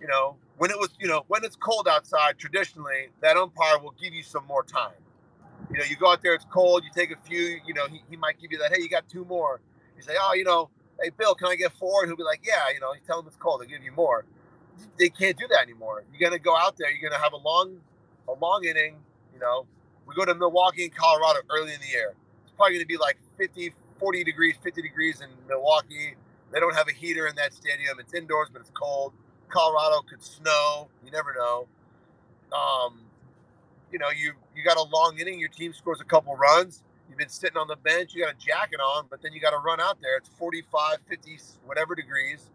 you know, when it was, you know, when it's cold outside, traditionally that umpire will give you some more time. You know, you go out there, it's cold, you take a few, you know, he, he might give you that, hey, you got two more. You say, oh, you know, hey, Bill, can I get four? And he'll be like, yeah, you know, you tell him it's cold, they'll give you more. They can't do that anymore. You're going to go out there, you're going to have a long, a long inning, you know. We go to Milwaukee and Colorado early in the year. It's probably going to be like 50, 40 degrees, 50 degrees in Milwaukee. They don't have a heater in that stadium. It's indoors, but it's cold. Colorado could snow. You never know. Um, you know, you you got a long inning. Your team scores a couple runs. You've been sitting on the bench. You got a jacket on, but then you got to run out there. It's 45, 50, whatever degrees.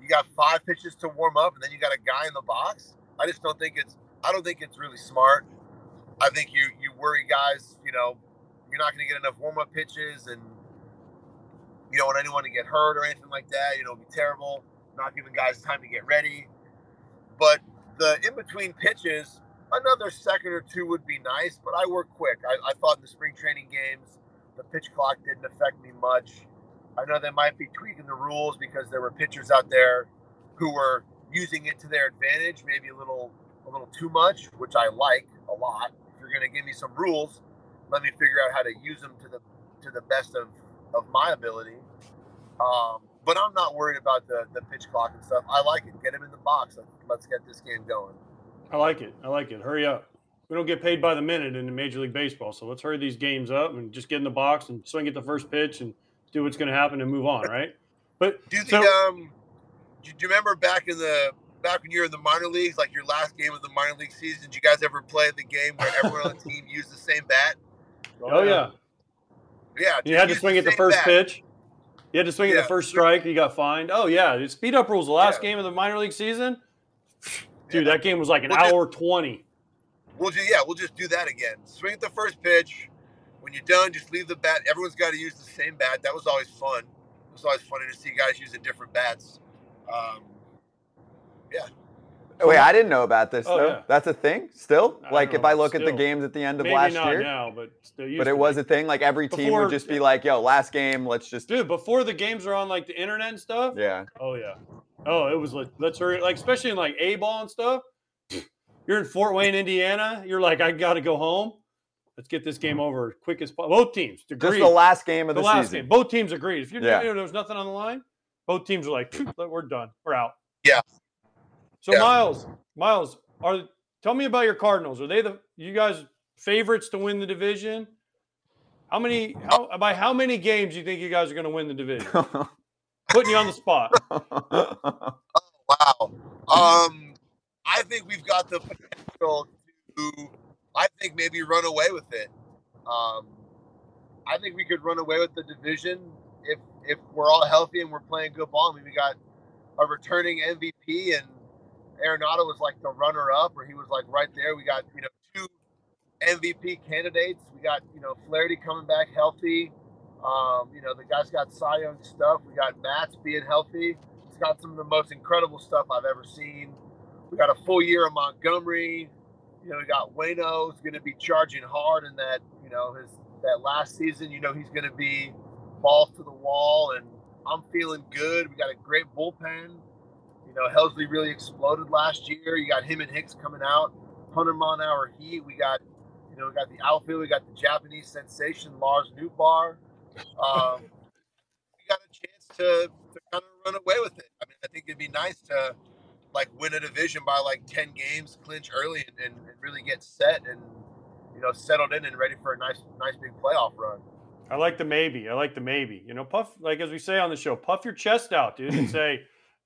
You got five pitches to warm up, and then you got a guy in the box. I just don't think it's. I don't think it's really smart. I think you you worry guys. You know, you're not going to get enough warm up pitches, and you don't want anyone to get hurt or anything like that. You know, it'd be terrible not giving guys time to get ready. But the in between pitches, another second or two would be nice. But I work quick. I, I thought in the spring training games, the pitch clock didn't affect me much. I know they might be tweaking the rules because there were pitchers out there who were using it to their advantage, maybe a little a little too much, which I like a lot. If you're going to give me some rules, let me figure out how to use them to the to the best of of my ability. Um, but I'm not worried about the, the pitch clock and stuff. I like it. Get him in the box. Let, let's get this game going. I like it. I like it. Hurry up. We don't get paid by the minute in the Major League Baseball, so let's hurry these games up and just get in the box and swing at the first pitch and do what's going to happen and move on, right? But Do you so um, do, you remember back in the back when you were in the minor leagues, like your last game of the minor league season, did you guys ever play the game where everyone on the team used the same bat? Oh yeah. Yeah. You had to swing at the first bat. pitch. You had to swing at the first strike. You got fined. Oh yeah, the speed up rules. The last Yeah. game of the minor league season, dude, Yeah. that game was like an Well, just- hour twenty. We'll do, yeah, we'll just do that again. Swing at the first pitch. When you're done, just leave the bat. Everyone's got to use the same bat. That was always fun. It was always funny to see guys using different bats. Um, Wait, I didn't know about this Oh, though. yeah. That's a thing still. I Like if I look at the games at the end of Maybe last not year, now, but still used but to it was be. a thing. Like every team Before- would just be like, "Yo, last game, let's just." dude. Before the games are on like the internet and stuff. Yeah. Oh yeah. Oh, it was like let's hurry. Like especially in like A ball and stuff. You're in Fort Wayne, Indiana. You're like, I got to go home. Let's get this game over quick as possible. Both teams Just agreed. the last game of the the, last season. game. Both teams agreed. If you're Yeah. you know, there's nothing on the line, both teams are like, we're done. We're out. Yeah. So Yeah. Miles, Miles, are tell me about your Cardinals. Are they the you guys favorites to win the division? How many how by how many games do you think you guys are going to win the division? Putting you on the spot. Wow. Um, I think we've got the potential to, I think maybe run away with it. Um, I think we could run away with the division if if we're all healthy and we're playing good ball. I mean, we got a returning MVP and Arenado was like the runner up, or he was like right there. We got you know two MVP candidates. We got you know Flaherty coming back healthy. Um, you know the guy's got Cy Young stuff. We got Matz being healthy. He's got some of the most incredible stuff I've ever seen. We got a full year of Montgomery. You know, we got Wayno who's going to be charging hard in that, you know, his that last season. You know, he's going to be balls to the wall, and I'm feeling good. We got a great bullpen. You know, Helsley really exploded last year. You got him and Hicks coming out, 100 mile an hour heat. We got, you know, we got the outfield. We got the Japanese sensation Lars Nootbaar. Um, we got a chance to, to kind of run away with it. I mean, I think it'd be nice to like win a division by like 10 games, clinch early, and, and, and really get set and you know settled in and ready for a nice, nice big playoff run. I like the maybe. I like the maybe. You know, puff like as we say on the show, puff your chest out, dude, and say,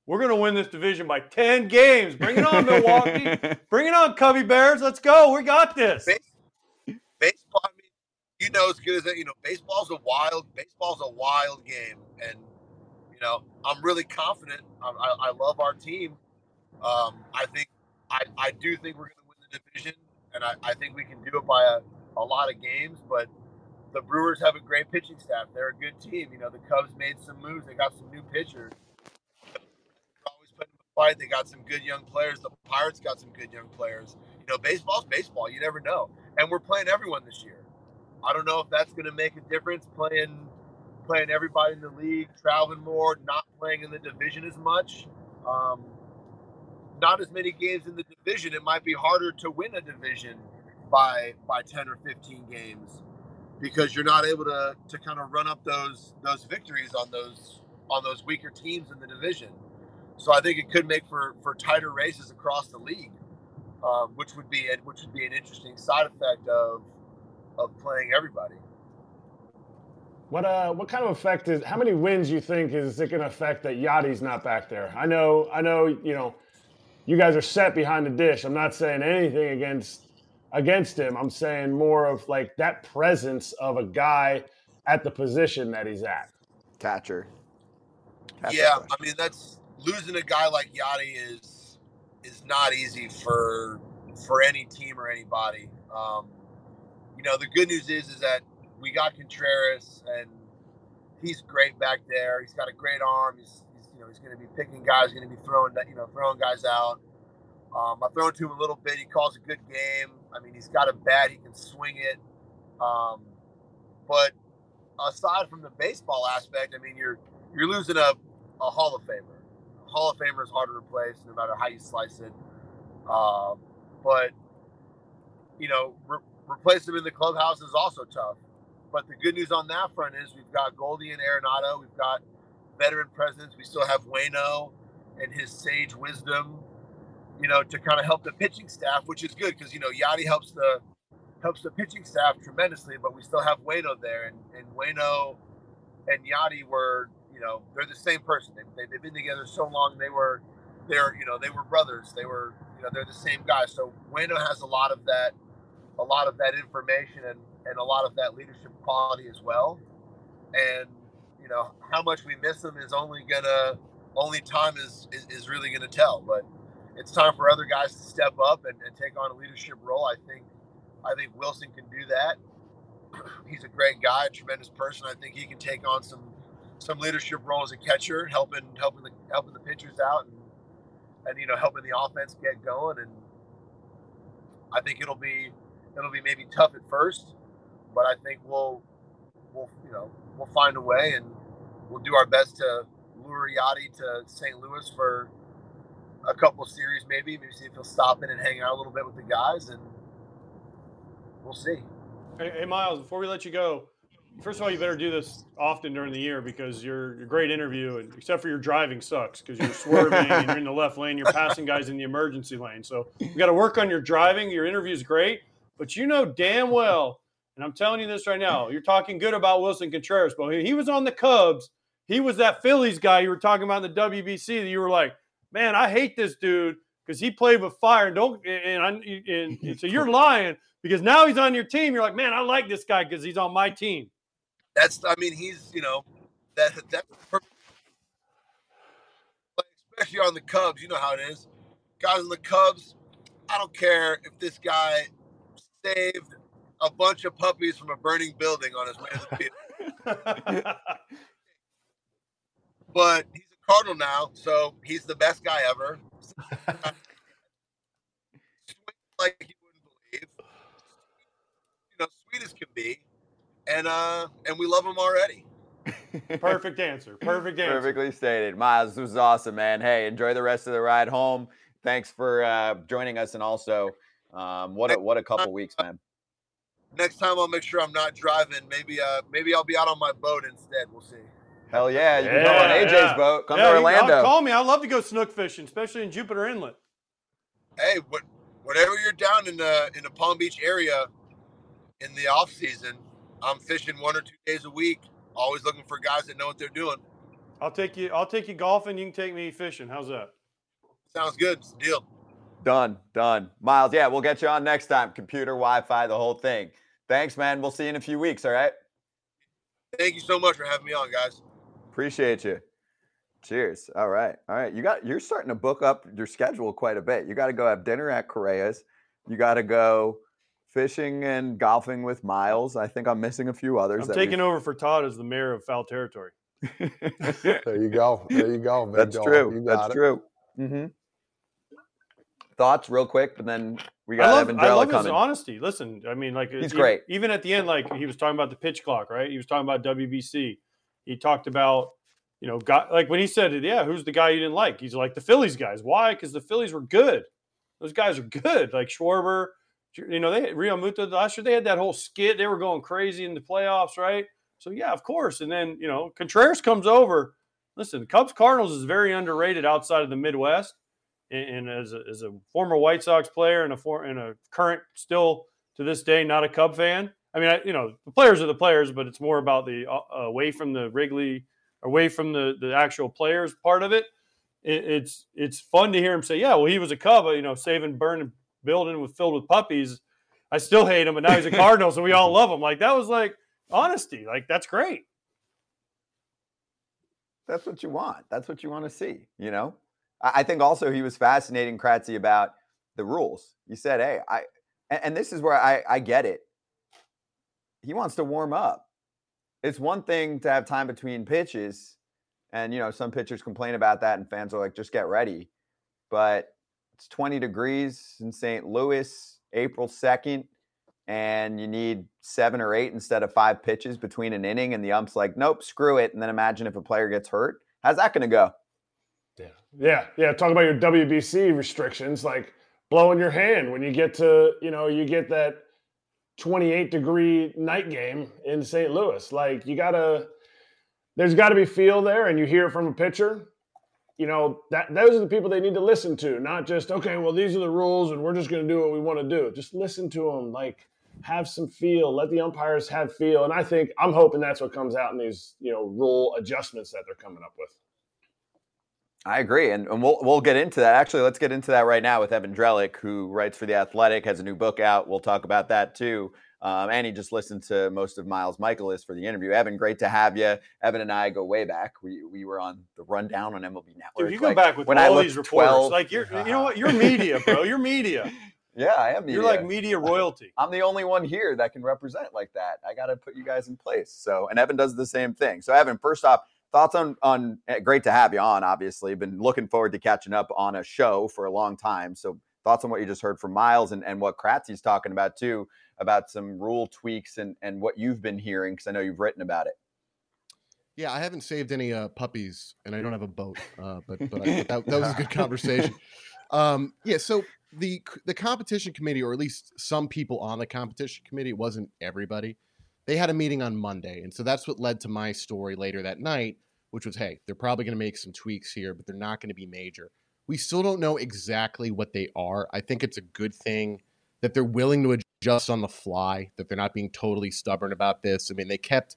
"We're going to win this division by ten games. Bring it on, Milwaukee. Bring it on, Cubby Bears. Let's go. We got this." Baseball, I mean, you know as good as that. You know, baseball's a wild, baseball's a wild game, and you know, I'm really confident. I, I, I love our team. Um, I think, I, I do think we're going to win the division, and I, I think we can do it by a, a lot of games. But the Brewers have a great pitching staff. They're a good team. You know, the Cubs made some moves. They got some new pitchers. They're always putting up a fight. They got some good young players. The Pirates got some good young players. You know, baseball's baseball. You never know. And we're playing everyone this year. I don't know if that's going to make a difference playing playing everybody in the league, traveling more, not playing in the division as much. Um, not as many games in the division. It might be harder to win a division by by 10 or 15 games because you're not able to to kind of run up those those victories on those on those weaker teams in the division. So I think it could make for for tighter races across the league, um, which would be which would be an interesting side effect of of playing everybody. What uh, what kind of effect is? How many wins you think is it going to affect that Yadi's not back there? I know, I know, you know, you guys are set behind the dish. I'm not saying anything against against him. I'm saying more of like that presence of a guy at the position that he's at. Catcher. Catcher yeah. I mean that's losing a guy like Yadi is is not easy for for any team or anybody. Um, you know, the good news is is that we got Contreras and he's great back there. He's got a great arm. He's, he's you know he's going to be picking guys, going to be throwing you know throwing guys out. Um, I throw to him a little bit. He calls a good game. I mean, he's got a bat. He can swing it. Um, but aside from the baseball aspect, I mean, you're you're losing a, a Hall of Famer. Hall of Famer is hard to replace, no matter how you slice it. Um, but you know, re- replace him in the clubhouse is also tough. But the good news on that front is we've got Goldie and Arenado. We've got veteran presidents. We still have Wayno and his sage wisdom, you know, to kind of help the pitching staff, which is good because you know Yadi helps the helps the pitching staff tremendously. But we still have Wayno there, and and Wayno and Yadi were, you know, they're the same person. They, they, they've been together so long. They were they're you know they were brothers. They were you know they're the same guy. So Wayno has a lot of that, a lot of that information and and a lot of that leadership quality as well. And you know how much we miss him is only gonna only time is is, is really gonna tell. But it's time for other guys to step up and, and take on a leadership role. I think I think Willson can do that. He's a great guy, a tremendous person. I think he can take on some some leadership role as a catcher, helping helping the helping the pitchers out and and you know helping the offense get going. And I think it'll be it'll be maybe tough at first, but I think we'll we'll you know we'll find a way and we'll do our best to lure Yadi to St. Louis for a couple series, maybe maybe see if he'll stop in and hang out a little bit with the guys, and we'll see. Hey, hey Miles, before we let you go, First of all, you better do this often during the year because you're a great interview, and except for your driving sucks because you're swerving and you're in the left lane, you're passing guys in the emergency lane. So you got to work on your driving. Your interview is great, but you know damn well, and I'm telling you this right now, you're talking good about Willson Contreras, but he was on the Cubs. He was that Phillies guy you were talking about in the WBC that you were like, man, I hate this dude because he played with fire. And don't and, and, and so you're lying because now he's on your team. You're like, man, I like this guy because he's on my team. That's I mean he's you know that that's especially on the Cubs. You know how it is. Guys on the Cubs, I don't care if this guy saved a bunch of puppies from a burning building on his way to the field. but he's a Cardinal now, so he's the best guy ever. like you wouldn't believe. You know, sweet as can be and uh, and we love him already. Perfect answer. Perfect answer. Perfectly stated. Miles, this was awesome, man. Hey, enjoy the rest of the ride home. Thanks for uh, joining us, and also, um, what a, what a couple weeks, man. Next time, I'll make sure I'm not driving. Maybe uh, maybe I'll be out on my boat instead. We'll see. Hell yeah, you yeah, can go on AJ's yeah. boat. Come yeah, to Orlando. Call me. I'd love to go snook fishing, especially in Jupiter Inlet. Hey, what, whatever you're down in the in the Palm Beach area in the off season, I'm fishing one or two days a week. Always looking for guys that know what they're doing. I'll take you. I'll take you golfing. You can take me fishing. How's that? Sounds good. It's deal. Done. Done. Miles. Yeah, we'll get you on next time. Computer, Wi-Fi, the whole thing. Thanks, man. We'll see you in a few weeks. All right. Thank you so much for having me on, guys. Appreciate you. Cheers. All right. All right. You got. You're starting to book up your schedule quite a bit. You got to go have dinner at Correa's. You got to go fishing and golfing with Miles. I think I'm missing a few others. I'm taking over for Todd as the mayor of foul territory. there you go. There you go. That's true. That's it. true. Mm-hmm. Thoughts, real quick, but then we got I love, Evan I love coming. his honesty. Listen, I mean, like he's even, great. Even at the end, like he was talking about the pitch clock, right? He was talking about WBC. He talked about, you know, got like when he said, "Yeah, who's the guy you didn't like?" He's like the Phillies guys. Why? Because the Phillies were good. Those guys are good. Like Schwarber, you know, they Realmuto last year, they had that whole skit. They were going crazy in the playoffs, right? So, yeah, of course. And then, you know, Contreras comes over. Listen, Cubs Cardinals is very underrated outside of the Midwest. And, and as, a, as a former White Sox player and a, for, and a current, still to this day, not a Cub fan. I mean, I, you know, the players are the players, but it's more about the uh, away from the Wrigley, away from the, the actual players part of it. it. It's it's fun to hear him say, yeah, well, he was a Cub, you know, saving, burning building with filled with puppies. I still hate him, but now he's a Cardinal, so we all love him. Like that was like honesty. Like that's great. That's what you want. That's what you want to see. You know, I think also he was fascinating, Kratzy, about the rules. He said, "Hey, I," and, this is where I I get it. He wants to warm up. It's one thing to have time between pitches, and you know some pitchers complain about that, and fans are like, "Just get ready." But it's 20 degrees in St. Louis, April 2nd, and you need seven or eight instead of five pitches between an inning, and the ump's like, nope, screw it. And then imagine if a player gets hurt. How's that going to go? Yeah. Yeah. Yeah. Talk about your WBC restrictions, like blowing your hand when you get to, you know, you get that 28 degree night game in St. Louis. Like, you got to, there's got to be feel there, and you hear it from a pitcher you know that those are the people they need to listen to not just okay well these are the rules and we're just going to do what we want to do just listen to them like have some feel let the umpires have feel and i think i'm hoping that's what comes out in these you know rule adjustments that they're coming up with I agree, and, and we'll we'll get into that. Actually, let's get into that right now with Evan Drellich, who writes for the Athletic, has a new book out. We'll talk about that too. Um, and he just listened to most of Miles Mikolas for the interview. Evan, great to have you. Evan and I go way back. We we were on the rundown on MLB Network. Dude, you go like, back with when all I these reporters. 12, like you're, you know what? You're media, bro. You're media. Yeah, I am. Media. You're like media royalty. I'm the only one here that can represent like that. I got to put you guys in place. So, and Evan does the same thing. So, Evan, first off, thoughts on on eh, great to have you on. Obviously, been looking forward to catching up on a show for a long time. So, thoughts on what you just heard from Miles and and what Kratzy's talking about too about some rule tweaks and and what you've been hearing because I know you've written about it. Yeah, I haven't saved any uh, puppies, and I don't have a boat. Uh, but but I, that, that was a good conversation. Um, yeah, so the the competition committee, or at least some people on the competition committee, it wasn't everybody. They had a meeting on Monday, and so that's what led to my story later that night, which was, hey, they're probably going to make some tweaks here, but they're not going to be major. We still don't know exactly what they are. I think it's a good thing that they're willing to adjust on the fly, that they're not being totally stubborn about this. I mean, they kept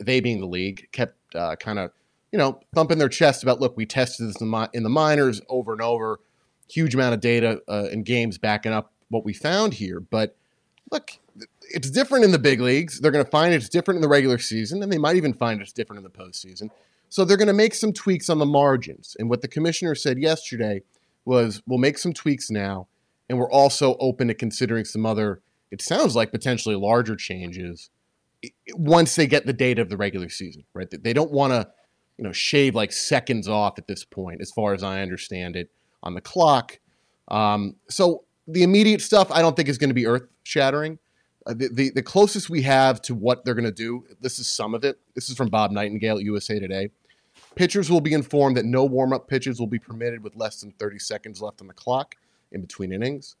they being the league kept uh, kind of you know thumping their chest about, look, we tested this in the, in the minors over and over huge amount of data uh, and games backing up what we found here. But look, it's different in the big leagues. They're going to find it's different in the regular season, and they might even find it's different in the postseason. So they're going to make some tweaks on the margins. And what the commissioner said yesterday was, we'll make some tweaks now, and we're also open to considering some other, it sounds like potentially larger changes once they get the data of the regular season, right? They don't want to, you know, shave like seconds off at this point, as far as I understand it on the clock. Um, so the immediate stuff I don't think is going to be earth shattering. Uh, the, the, the closest we have to what they're going to do, this is some of it. This is from Bob Nightingale at USA Today. Pitchers will be informed that no warm up pitches will be permitted with less than 30 seconds left on the clock in between innings.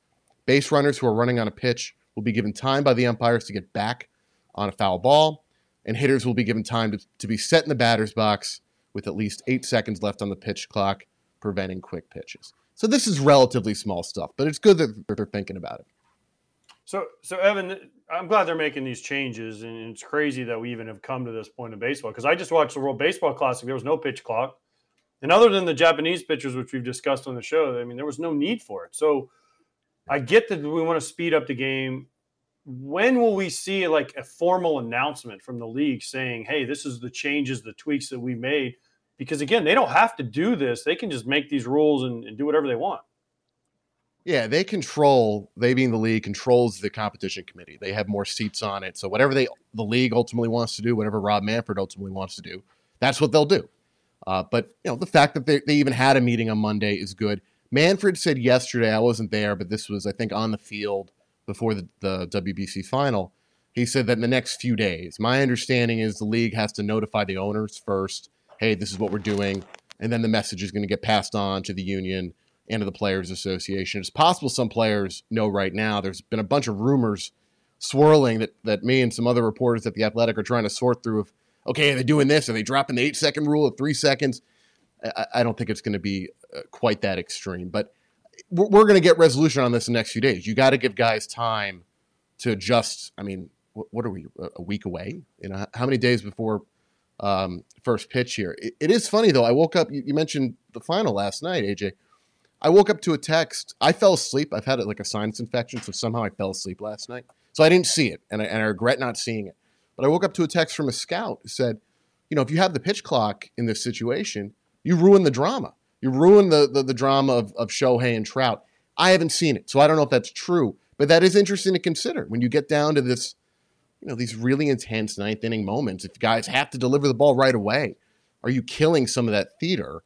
Base runners who are running on a pitch will be given time by the umpires to get back on a foul ball, and hitters will be given time to, to be set in the batter's box with at least eight seconds left on the pitch clock preventing quick pitches. So this is relatively small stuff, but it's good that they're thinking about it. So, so Evan, I'm glad they're making these changes, and it's crazy that we even have come to this point in baseball. Because I just watched the World Baseball Classic; there was no pitch clock, and other than the Japanese pitchers, which we've discussed on the show, I mean, there was no need for it. So, I get that we want to speed up the game. When will we see like a formal announcement from the league saying, "Hey, this is the changes, the tweaks that we made"? because again, they don't have to do this. They can just make these rules and, and do whatever they want. Yeah, they control. They being the league controls the competition committee. They have more seats on it. So whatever they the league ultimately wants to do, whatever Rob Manfred ultimately wants to do, that's what they'll do. Uh, but you know, the fact that they, they even had a meeting on Monday is good. Manfred said yesterday, I wasn't there, but this was I think on the field before the, the WBC final. He said that in the next few days, my understanding is the league has to notify the owners first hey, this is what we're doing. And then the message is going to get passed on to the union and to the Players Association. It's possible some players know right now. There's been a bunch of rumors swirling that, that me and some other reporters at The Athletic are trying to sort through of, okay, are they doing this? Are they dropping the eight second rule of three seconds? I, I don't think it's going to be quite that extreme, but we're, we're going to get resolution on this in the next few days. You got to give guys time to adjust. I mean, what, what are we, a week away? You know, how many days before um, first pitch here. It, it is funny though. I woke up. You, you, mentioned the final last night, AJ. I woke up to a text. I fell asleep. I've had like a sinus infection, so somehow I fell asleep last night. So I didn't see it, and I, and I regret not seeing it. But I woke up to a text from a scout who said, "You know, if you have the pitch clock in this situation, you ruin the drama. You ruin the the, the drama of, of Shohei and Trout." I haven't seen it, so I don't know if that's true. But that is interesting to consider when you get down to this you know, these really intense ninth inning moments, if guys have to deliver the ball right away, are you killing some of that theater?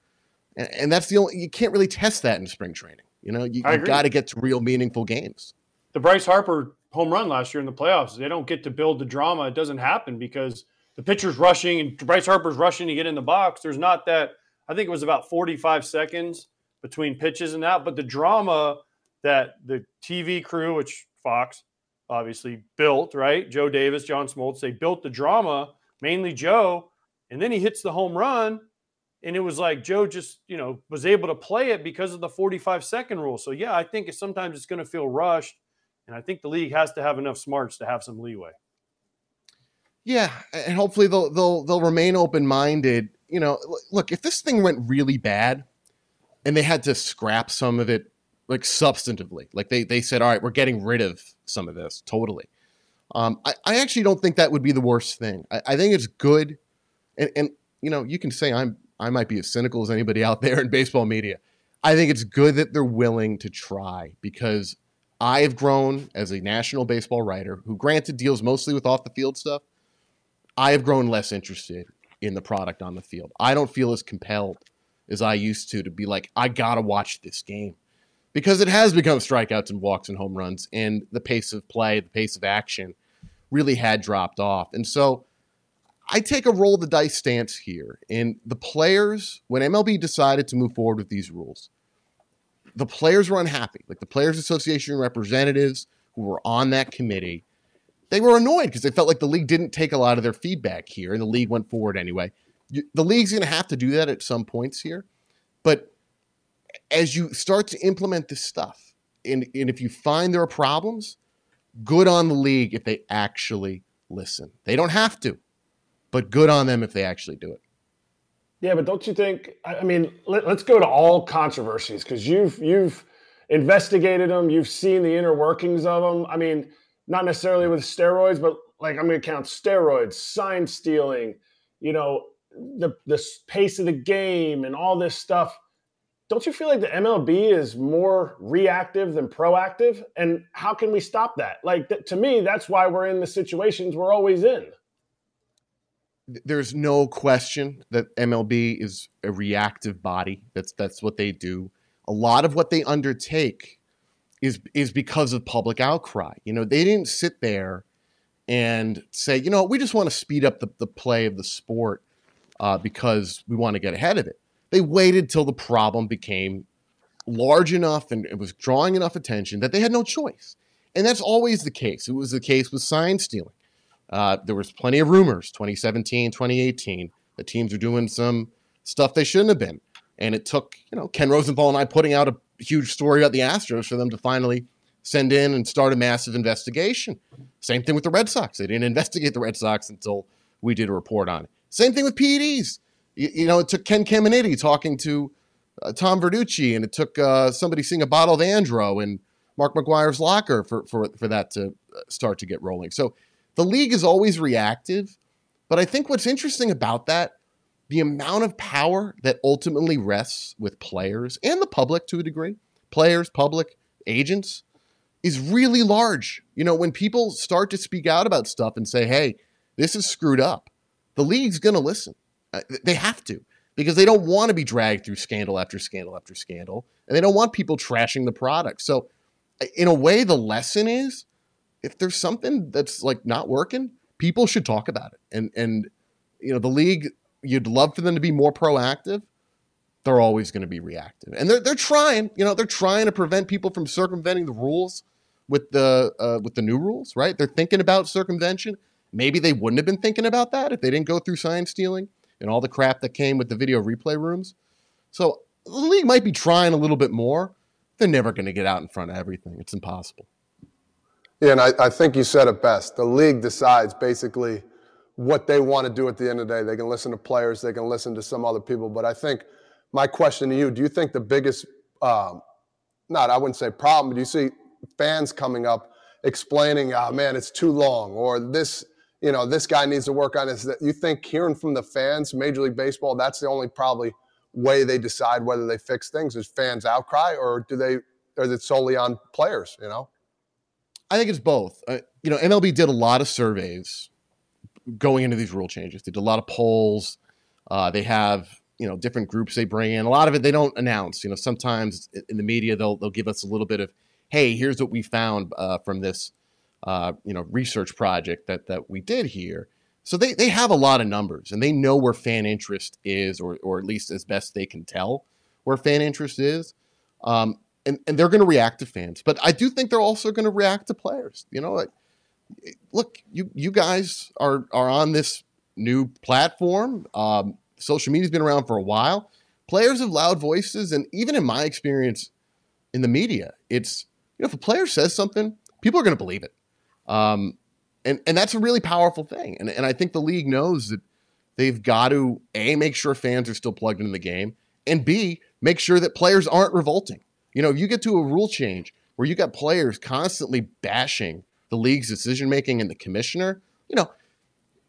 And, and that's the only, you can't really test that in spring training. You know, you, have got to get to real meaningful games. The Bryce Harper home run last year in the playoffs, they don't get to build the drama. It doesn't happen because the pitcher's rushing and Bryce Harper's rushing to get in the box. There's not that, I think it was about 45 seconds between pitches and that, but the drama that the TV crew, which Fox, obviously built, right? Joe Davis, John Smoltz, they built the drama, mainly Joe, and then he hits the home run. And it was like Joe just, you know, was able to play it because of the 45 second rule. So, yeah, I think sometimes it's going to feel rushed. And I think the league has to have enough smarts to have some leeway. Yeah, and hopefully they'll they'll they'll remain open minded. You know, look, if this thing went really bad, and they had to scrap some of it like substantively. Like they they said, all right, we're getting rid of some of this totally. Um, I, I actually don't think that would be the worst thing. I, I think it's good, and and you know you can say I'm I might be as cynical as anybody out there in baseball media. I think it's good that they're willing to try because I have grown as a national baseball writer who, granted, deals mostly with off the field stuff. I have grown less interested in the product on the field. I don't feel as compelled as I used to to be like, I gotta watch this game because it has become strikeouts and walks and home runs, and the pace of play, the pace of action really had dropped off. And so I take a roll the dice stance here. And the players, when MLB decided to move forward with these rules, the players were unhappy. Like the Players Association representatives who were on that committee, they were annoyed because they felt like the league didn't take a lot of their feedback here, and the league went forward anyway. The league's going to have to do that at some points here. But as you start to implement this stuff, and, and if you find there are problems, good on the league if they actually listen. They don't have to, but good on them if they actually do it. Yeah, but don't you think? I mean, let, us go to all controversies because you've you've investigated them, you've seen the inner workings of them. I mean, not necessarily with steroids, but like I'm going to count steroids, sign stealing, you know, the the pace of the game, and all this stuff don't you feel like the MLB is more reactive than proactive? And how can we stop that? Like, th- to me, that's why we're in the situations we're always in. There's no question that MLB is a reactive body. That's that's what they do. A lot of what they undertake is is because of public outcry. You know, they didn't sit there and say, you know, we just want to speed up the, the play of the sport uh, because we want to get ahead of it they waited till the problem became large enough and it was drawing enough attention that they had no choice. And that's always the case. It was the case with sign stealing. Uh, there was plenty of rumors 2017, 2018 that teams were doing some stuff they shouldn't have been. And it took, you know, Ken Rosenthal and I putting out a huge story about the Astros for them to finally send in and start a massive investigation. Same thing with the Red Sox. They didn't investigate the Red Sox until we did a report on it. Same thing with PEDs. You, you know, it took Ken Caminiti talking to uh, Tom Verducci, and it took uh, somebody seeing a bottle of Andro in Mark McGwire's locker for, for, for that to uh, start to get rolling. So the league is always reactive. But I think what's interesting about that, the amount of power that ultimately rests with players and the public to a degree, players, public, agents, is really large. You know, when people start to speak out about stuff and say, hey, this is screwed up, the league's going to listen. Uh, they have to because they don't want to be dragged through scandal after scandal after scandal, and they don't want people trashing the product. So, in a way, the lesson is if there's something that's like not working, people should talk about it. And and you know, the league, you'd love for them to be more proactive. They're always going to be reactive, and they're they're trying. You know, they're trying to prevent people from circumventing the rules with the uh, with the new rules. Right? They're thinking about circumvention. Maybe they wouldn't have been thinking about that if they didn't go through sign stealing and all the crap that came with the video replay rooms. So the league might be trying a little bit more. They're never going to get out in front of everything. It's impossible. Yeah, and I, I think you said it best. The league decides basically what they want to do at the end of the day. They can listen to players, they can listen to some other people. But I think my question to you do you think the biggest, um, not, I wouldn't say problem, but do you see fans coming up explaining, oh man, it's too long, or this you know, this guy needs to work on this. That you think hearing from the fans, Major League Baseball, that's the only probably way they decide whether they fix things is fans outcry, or do they, or is it solely on players? You know, I think it's both. Uh, you know, MLB did a lot of surveys going into these rule changes. They did a lot of polls. Uh, they have you know different groups they bring in. A lot of it they don't announce. You know, sometimes in the media they'll they'll give us a little bit of, hey, here's what we found uh, from this uh, you know research project that that we did here. So they they have a lot of numbers and they know where fan interest is, or or at least as best they can tell where fan interest is. Um, and, and they're going to react to fans, but I do think they're also going to react to players. You know, look, you you guys are are on this new platform. Um, social media's been around for a while. Players have loud voices, and even in my experience in the media, it's you know if a player says something, people are going to believe it. Um, and, and that's a really powerful thing. And, and I think the league knows that they've got to, A, make sure fans are still plugged into the game, and B, make sure that players aren't revolting. You know, if you get to a rule change where you got players constantly bashing the league's decision making and the commissioner, you know,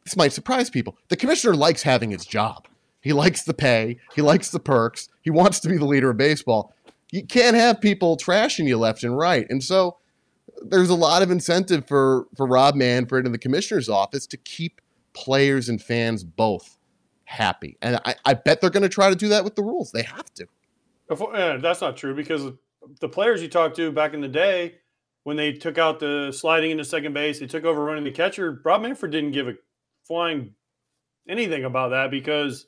this might surprise people. The commissioner likes having his job. He likes the pay, he likes the perks, he wants to be the leader of baseball. You can't have people trashing you left and right. And so there's a lot of incentive for for Rob Manfred and the commissioner's office to keep players and fans both happy. And I, I bet they're going to try to do that with the rules. They have to. Before, that's not true because the players you talked to back in the day, when they took out the sliding into second base, they took over running the catcher. Rob Manfred didn't give a flying anything about that because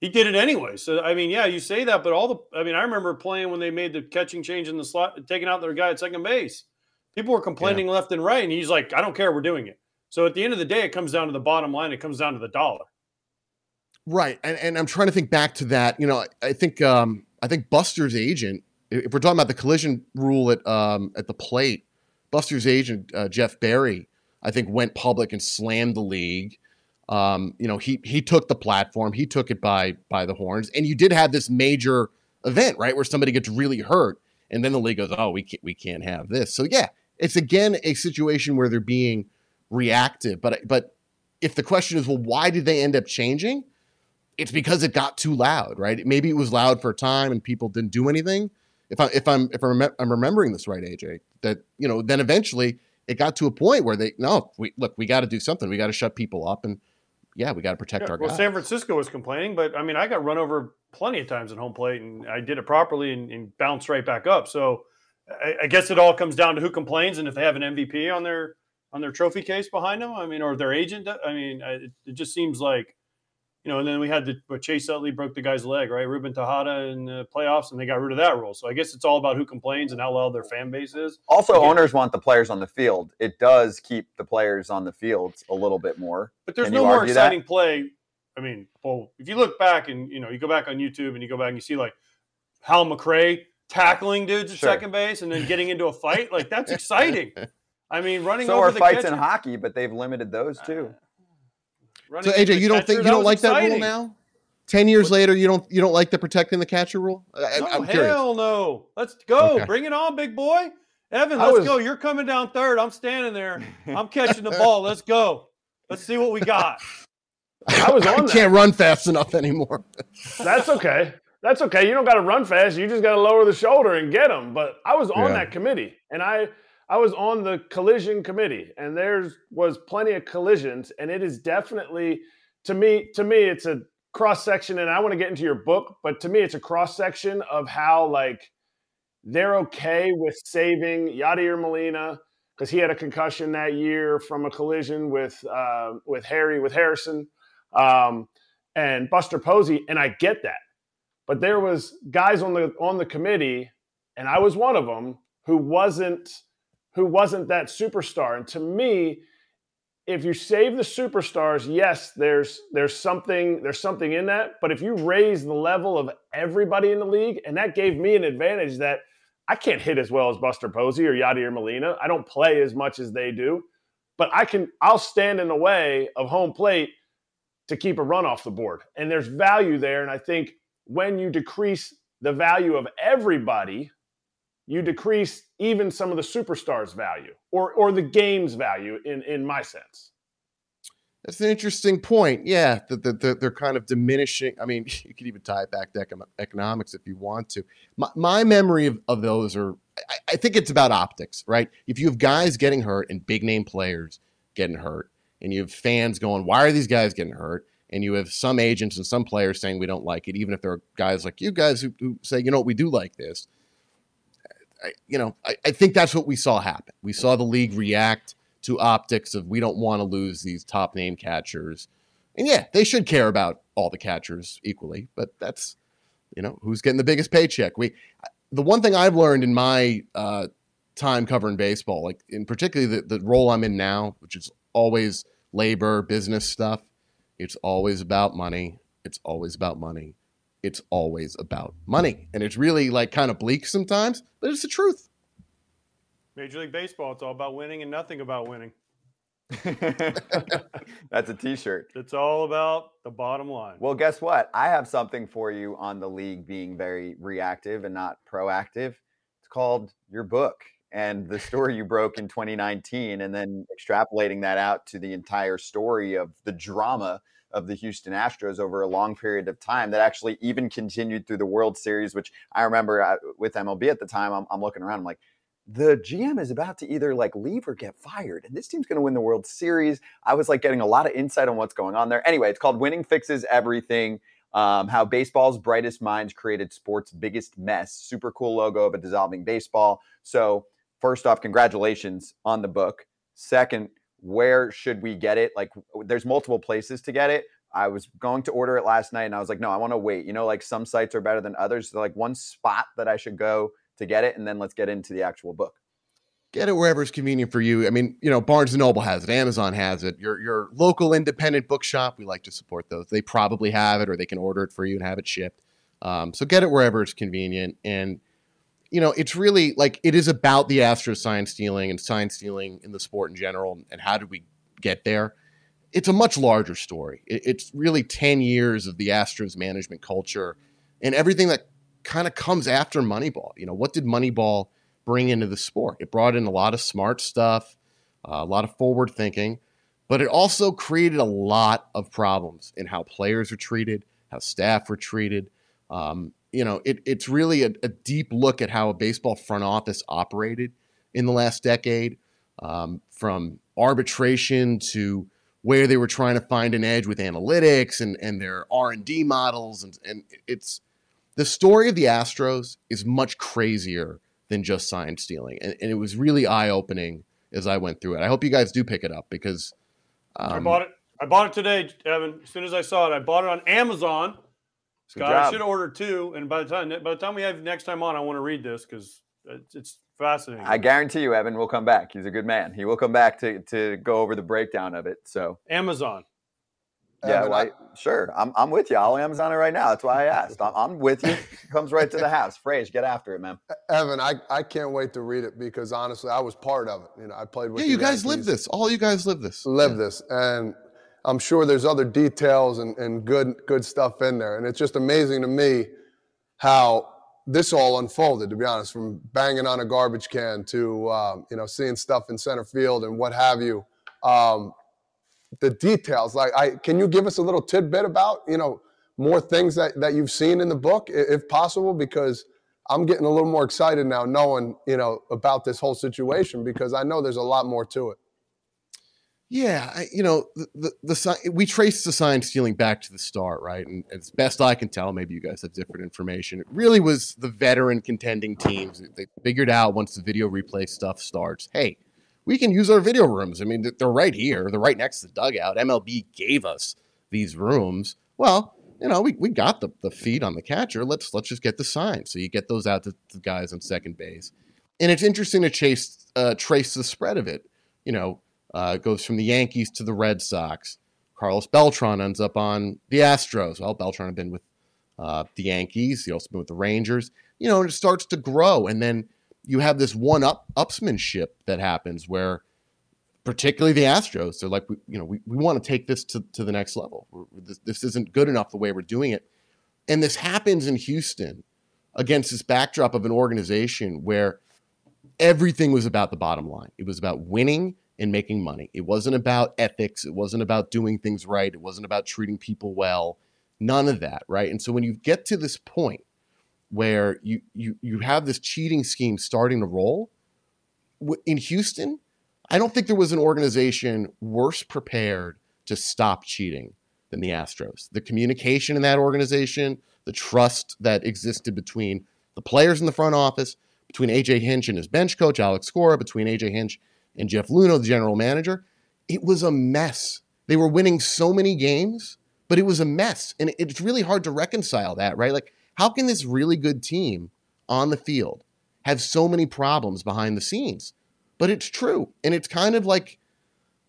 he did it anyway. So I mean, yeah, you say that, but all the I mean, I remember playing when they made the catching change in the slot, taking out their guy at second base. People were complaining yeah. left and right, and he's like, "I don't care, we're doing it." So at the end of the day, it comes down to the bottom line. It comes down to the dollar. Right, and and I'm trying to think back to that. You know, I think um, I think Buster's agent. If we're talking about the collision rule at um, at the plate, Buster's agent uh, Jeff Berry, I think, went public and slammed the league. Um, you know, he he took the platform, he took it by by the horns, and you did have this major event, right, where somebody gets really hurt, and then the league goes, "Oh, we can't we can't have this." So yeah, it's again a situation where they're being reactive. But but if the question is, well, why did they end up changing? it's because it got too loud, right? Maybe it was loud for a time and people didn't do anything. If I if I'm if I'm, I'm remembering this right, AJ, that you know, then eventually it got to a point where they no, we look, we got to do something. We got to shut people up, and yeah, we got to protect yeah, our well, guys. San Francisco was complaining, but I mean, I got run over plenty of times at home plate, and I did it properly and, and bounced right back up. So I, I, guess it all comes down to who complains and if they have an MVP on their on their trophy case behind them. I mean, or their agent. I mean, it, it just seems like you know, and then we had the Chase Utley broke the guy's leg, right? Ruben Tejada in the playoffs, and they got rid of that rule. So I guess it's all about who complains and how loud their fan base is. Also, Again, owners want the players on the field. It does keep the players on the field a little bit more. But there's Can no more exciting that? play. I mean, well, if you look back and you know you go back on YouTube and you go back and you see like Hal McRae tackling dudes at sure. second base and then getting into a fight, like that's exciting. I mean, running so over are the fights catcher. in hockey, but they've limited those too. Uh, so AJ, you don't think you don't like exciting. that rule now? Ten years what? later, you don't you don't like the protecting the catcher rule? I, no, hell curious. no. Let's go. Okay. Bring it on, big boy. Evan, let's was... go. You're coming down third. I'm standing there. I'm catching the ball. Let's go. Let's see what we got. I was on. I can't run fast enough anymore. That's okay. That's okay. You don't got to run fast. You just got to lower the shoulder and get them. But I was on yeah. that committee, and I I was on the collision committee, and there was plenty of collisions, and it is definitely to me to me it's a cross section, and I want to get into your book, but to me, it's a cross section of how like they're okay with saving Yadier Molina because he had a concussion that year from a collision with uh, with Harry with Harrison um, and Buster Posey, and I get that. But there was guys on the on the committee, and I was one of them who wasn't who wasn't that superstar. And to me, if you save the superstars, yes, there's there's something there's something in that. But if you raise the level of everybody in the league, and that gave me an advantage that I can't hit as well as Buster Posey or Yadier Molina. I don't play as much as they do, but I can. I'll stand in the way of home plate to keep a run off the board, and there's value there. And I think when you decrease the value of everybody, you decrease even some of the superstars' value or or the game's value in in my sense. That's an interesting point. Yeah, that the, the, they're kind of diminishing. I mean, you could even tie it back to economics if you want to. My, my memory of, of those are, I, I think it's about optics, right? If you have guys getting hurt and big name players getting hurt, and you have fans going, why are these guys getting hurt? And you have some agents and some players saying we don't like it, even if there are guys like you guys who, who say, you know what, we do like this. I, you know, I, I think that's what we saw happen. We saw the league react to optics of we don't want to lose these top name catchers. And yeah, they should care about all the catchers equally, but that's you know who's getting the biggest paycheck. We the one thing I've learned in my uh, time covering baseball, like in particularly the, the role I'm in now, which is always labor business stuff. It's always about money. It's always about money it's always about money. And it's really like kind of bleak sometimes, but it's the truth. Major League Baseball, it's all about winning and nothing about winning. That's a T-shirt. It's all about the bottom line. Well, guess what? I have something for you on the league being very reactive and not proactive. It's called your book and the story you broke in 2019, and then extrapolating that out to the entire story of the drama of the Houston Astros over a long period of time that actually even continued through the World Series, which I remember uh, with MLB at the time. I'm, I'm looking around, I'm like, the GM is about to either like leave or get fired, and this team's going to win the World Series. I was like getting a lot of insight on what's going on there. Anyway, it's called Winning Fixes Everything. Um, how baseball's brightest minds created sports' biggest mess. Super cool logo of a dissolving baseball. So, first off, congratulations on the book. Second, where should we get it? Like, there's multiple places to get it. I was going to order it last night, and I was like, no, I want to wait. You know, like some sites are better than others. So like one spot that I should go to get it, and then let's get into the actual book. Get it wherever it's convenient for you. I mean, you know, Barnes and Noble has it, Amazon has it. Your your local independent bookshop, we like to support those. They probably have it, or they can order it for you and have it shipped. Um, so get it wherever it's convenient. And you know, it's really like it is about the Astros sign stealing and sign stealing in the sport in general, and how did we get there? It's a much larger story. it's really ten years of the Astros management culture and everything that kind of comes after Moneyball. You know, what did Moneyball bring into the sport? It brought in a lot of smart stuff, uh, a lot of forward thinking, but it also created a lot of problems in how players are treated, how staff were treated. Um, you know, it, it's really a, a, deep look at how a baseball front office operated in the last decade, um, from arbitration to where they were trying to find an edge with analytics and, and their R and D models, and, and it's the story of the Astros is much crazier than just sign stealing, and, and it was really eye opening as I went through it. I hope you guys do pick it up because um, I bought it. I bought it today, Evan. As soon as I saw it, I bought it on Amazon. Scott, I should order two, and by the time by the time we have next time on, I want to read this because it's, it's fascinating. I guarantee you, Evan will come back. He's a good man. He will come back to to go over the breakdown of it. So Amazon. Yeah, well, I, sure. I'm, I'm with you. I'll Amazon it right now. That's why I asked. I'm, I'm with you. comes right to the house. Fraze, get after it, man. Evan, I, I can't wait to read it because honestly, I was part of it. You know, I played with. Yeah, you guys live this. All you guys live this. Live yeah. this, and I'm sure there's other details and, and good good stuff in there. And it's just amazing to me how this all unfolded. To be honest, from banging on a garbage can to um, you know seeing stuff in center field and what have you. Um, the details. Like, I can you give us a little tidbit about you know more things that that you've seen in the book, if possible, because I'm getting a little more excited now, knowing you know about this whole situation because I know there's a lot more to it. Yeah, you know the, the, the we traced the sign stealing back to the start, right? And as best I can tell, maybe you guys have different information. It really was the veteran contending teams. They figured out once the video replay stuff starts, hey, we can use our video rooms. I mean, they're right here. They're right next to the dugout. MLB gave us these rooms. Well, you know, we, we got the, the feed on the catcher. Let's let's just get the sign. So you get those out to the guys on second base. And it's interesting to chase uh, trace the spread of it. You know, uh, goes from the Yankees to the Red Sox. Carlos Beltran ends up on the Astros. Well, Beltran had been with uh, the Yankees. He also been with the Rangers. You know, and it starts to grow. And then you have this one up upsmanship that happens where particularly the Astros, they're like, you know, we, we want to take this to, to the next level. This, this isn't good enough the way we're doing it. And this happens in Houston against this backdrop of an organization where everything was about the bottom line. It was about winning and making money. It wasn't about ethics. It wasn't about doing things right. It wasn't about treating people well. None of that, right? And so when you get to this point where you you you have this cheating scheme starting to roll in Houston. I don't think there was an organization worse prepared to stop cheating than the Astros. The communication in that organization, the trust that existed between the players in the front office, between AJ Hinch and his bench coach Alex Cora, between AJ Hinch and Jeff Luhnow, the general manager, it was a mess. They were winning so many games, but it was a mess, and it's really hard to reconcile that, right? Like how can this really good team on the field have so many problems behind the scenes? But it's true, and it's kind of like,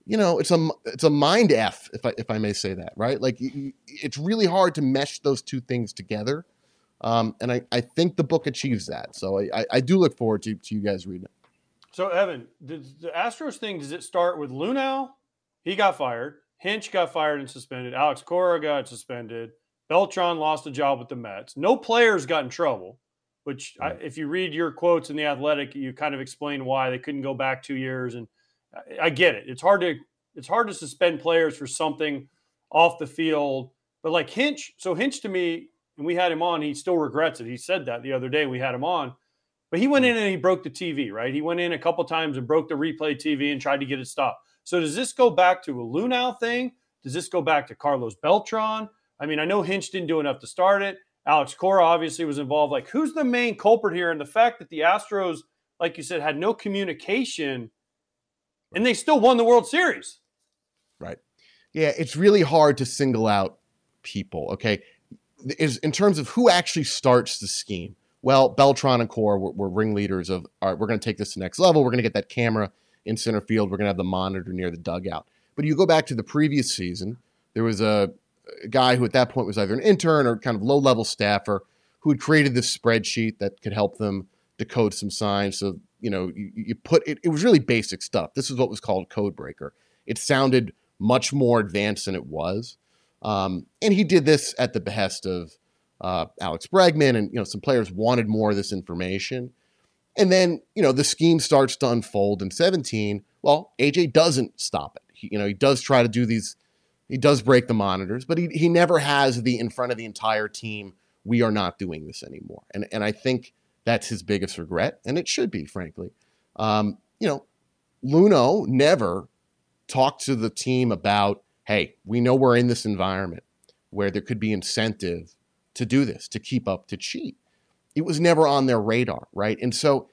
you know, it's a it's a mind f if I if I may say that, right? Like it's really hard to mesh those two things together, um, and I I think the book achieves that. So I I do look forward to to you guys reading it. So Evan, the Astros thing does it start with Luhnow he got fired. Hinch got fired and suspended. Alex Cora got suspended. Beltran lost a job with the Mets. No players got in trouble, which, I, if you read your quotes in the Athletic, you kind of explain why they couldn't go back two years. And I, I get it. It's hard to it's hard to suspend players for something off the field. But like Hinch, so Hinch to me, and we had him on. He still regrets it. He said that the other day. We had him on, but he went in and he broke the TV. Right? He went in a couple times and broke the replay TV and tried to get it stopped. So does this go back to a Luhnow thing? Does this go back to Carlos Beltran? I mean, I know Hinch didn't do enough to start it. Alex Cora obviously was involved. Like, who's the main culprit here? And the fact that the Astros, like you said, had no communication and they still won the World Series. Right. Yeah, it's really hard to single out people. Okay. Is in terms of who actually starts the scheme. Well, Beltran and Cora were, were ringleaders of, all right, we're going to take this to the next level. We're going to get that camera in center field. We're going to have the monitor near the dugout. But you go back to the previous season, there was a, a guy who at that point was either an intern or kind of low level staffer who had created this spreadsheet that could help them decode some signs. So, you know, you, you put it, it was really basic stuff. This is what was called code breaker. It sounded much more advanced than it was. Um, and he did this at the behest of uh, Alex Bregman, and you know some players wanted more of this information. And then you know the scheme starts to unfold in 17. Well, AJ doesn't stop it. He, you know he does try to do these. He does break the monitors, but he he never has the in front of the entire team. We are not doing this anymore. And and I think that's his biggest regret, and it should be, frankly. Um, you know, Luhnow never talked to the team about hey, we know we're in this environment where there could be incentive to do this, to keep up, to cheat. It was never on their radar, right? And so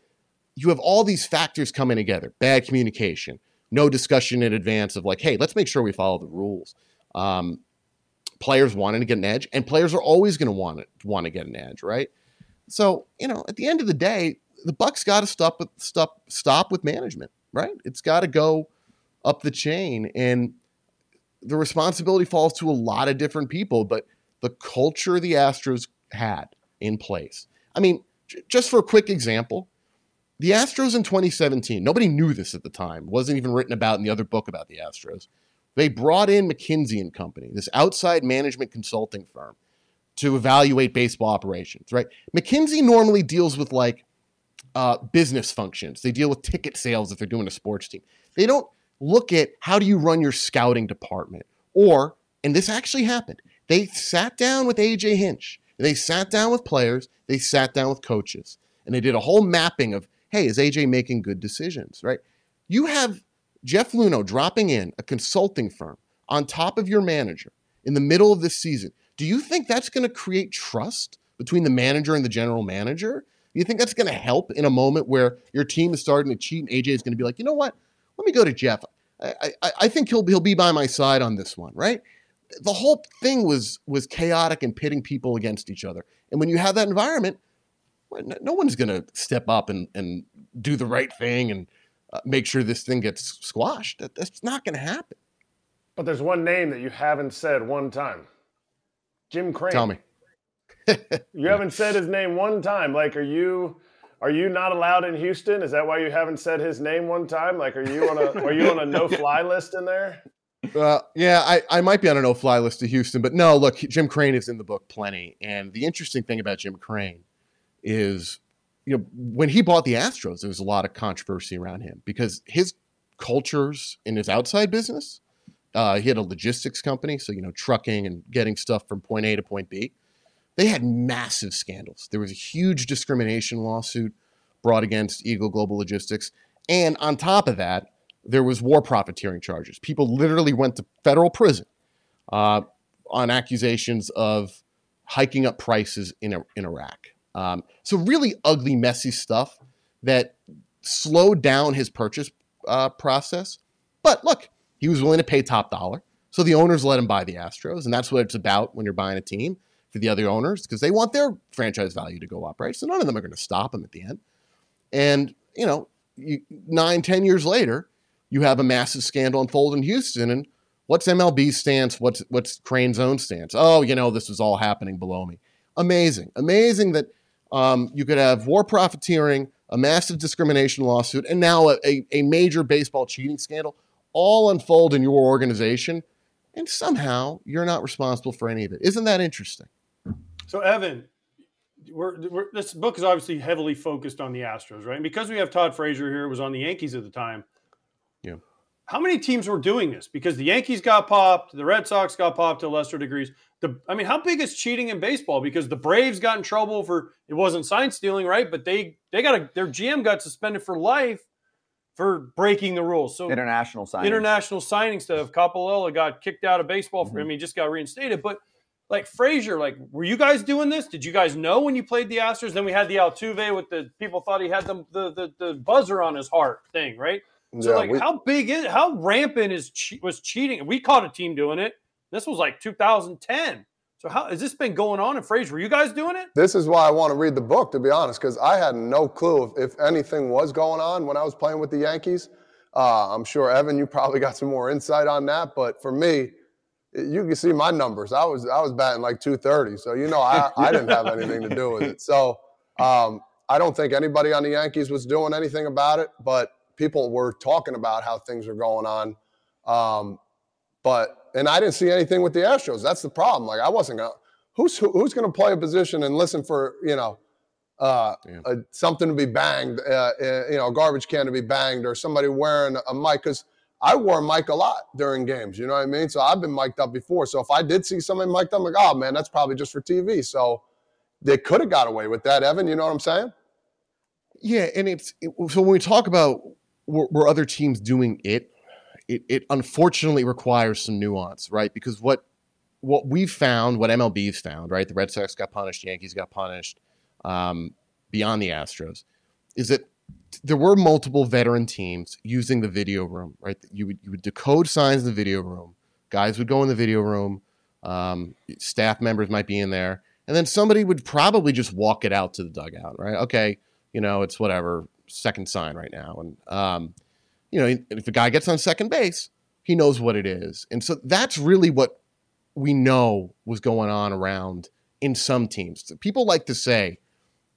you have all these factors coming together bad communication, no discussion in advance of like, hey, let's make sure we follow the rules. Um, players wanting to get an edge, and players are always going to want to want to get an edge, right? So you know, at the end of the day, the Bucks got to stop with stop stop with management, right? It's got to go up the chain, and the responsibility falls to a lot of different people, but the culture the Astros had in place. I mean, j- just for a quick example, the Astros in 2017, nobody knew this at the time, wasn't even written about in the other book about the Astros. They brought in McKinsey and Company, this outside management consulting firm, to evaluate baseball operations, right? McKinsey normally deals with like uh, business functions. They deal with ticket sales if they're doing a sports team. They don't look at how do you run your scouting department or and this actually happened they sat down with aj hinch. They sat down with players. They sat down with coaches. And they did a whole mapping of hey is aj making good decisions right? You have jeff Luhnow dropping in a consulting firm on top of your manager in the middle of this season. Do you think that's going to create trust between the manager and the general manager? Do you think that's going to help in a moment where your team is starting to cheat and aj is going to be like you know what? Let me go to Jeff. I, I, I think he'll he'll be by my side on this one, right? The whole thing was was chaotic and pitting people against each other. And when you have that environment, no one's going to step up and, and do the right thing and uh, make sure this thing gets squashed. That, that's not going to happen. But there's one name that you haven't said one time. Jim Crane. Tell me. you haven't said his name one time. Like, are you are you not allowed in Houston? Is that why you haven't said his name one time? Like, are you on a are you on a no fly list in there? Yeah, I, I might be on a no fly list to Houston, but no, look, Jim Crane is in the book plenty. And the interesting thing about Jim Crane is, you know, when he bought the Astros, there was a lot of controversy around him because his cultures in his outside business, uh, he had a logistics company, so, you know, trucking and getting stuff from point A to point B they had massive scandals. There was a huge discrimination lawsuit brought against Eagle Global Logistics. And on top of that, there was war profiteering charges. People literally went to federal prison uh, on accusations of hiking up prices in, in Iraq. Um, so, really ugly, messy stuff that slowed down his purchase uh, process. But look, he was willing to pay top dollar. So the owners let him buy the Astros. And that's what it's about when you're buying a team for the other owners because they want their franchise value to go up, right? So none of them are going to stop him at the end. And, you know, you, nine, ten years later, you have a massive scandal unfold in Houston. And what's MLB's stance? What's, what's Crane's own stance? Oh, you know, this was all happening below me. Amazing. Amazing that um, you could have war profiteering, a massive discrimination lawsuit, and now a, a, a major baseball cheating scandal all unfold in your organization, and somehow you're not responsible for any of it. Isn't that interesting? So, Evan, we're, we're, this book is obviously heavily focused on the Astros, right? And because we have Todd Frazier here, who was on the Yankees at the time. How many teams were doing this? Because the Yankees got popped, the Red Sox got popped to lesser degrees. The, I mean, how big is cheating in baseball? Because the Braves got in trouble for it wasn't sign stealing, right? But they they got a, their GM got suspended for life for breaking the rules. So International signing. international signing stuff. Coppolella got kicked out of baseball. For, I Mhm. mean, just got reinstated. But like Frazier, like, were you guys doing this? Did you guys know when you played the Astros? Then we had the Altuve with the people thought he had the the the, the buzzer on his heart thing, right? So Yeah, like, we- how big is how rampant is che- was cheating? We caught a team doing it. This was like 2010. So how has this been going on in Frazier? Were you guys doing it? This is why I want to read the book, to be honest, because I had no clue if, if anything was going on when I was playing with the Yankees. Uh, I'm sure Evan, you probably got some more insight on that, but for me, you can see my numbers. I was I was batting like 230, so you know I, I didn't have anything to do with it. So um, I don't think anybody on the Yankees was doing anything about it, but people were talking about how things were going on. Um, but and I didn't see anything with the Astros. That's the problem. Like I wasn't gonna. Who's who, who's going to play a position and listen for you know uh, a, something to be banged, uh, uh, you know, a garbage can to be banged, or somebody wearing a mic? Because I wore a mic a lot during games. You know what I mean? So I've been mic'd up before. So if I did see somebody mic'd up, I'm like, oh man, that's probably just for TV. So they could have got away with that, Evan. You know what I'm saying? Yeah, and it's it, so when we talk about were, were other teams doing it, it, it unfortunately requires some nuance, right? Because what what we've found, what MLB's found, right? The Red Sox got punished, Yankees got punished, um, beyond the Astros, is that there were multiple veteran teams using the video room, right? You would you would decode signs in the video room. Guys would go in the video room. Um, staff members might be in there, and then somebody would probably just walk it out to the dugout, right? Okay, you know, it's whatever second sign right now, and um, you know, if a guy gets on second base, he knows what it is, and so that's really what we know was going on around in some teams. People like to say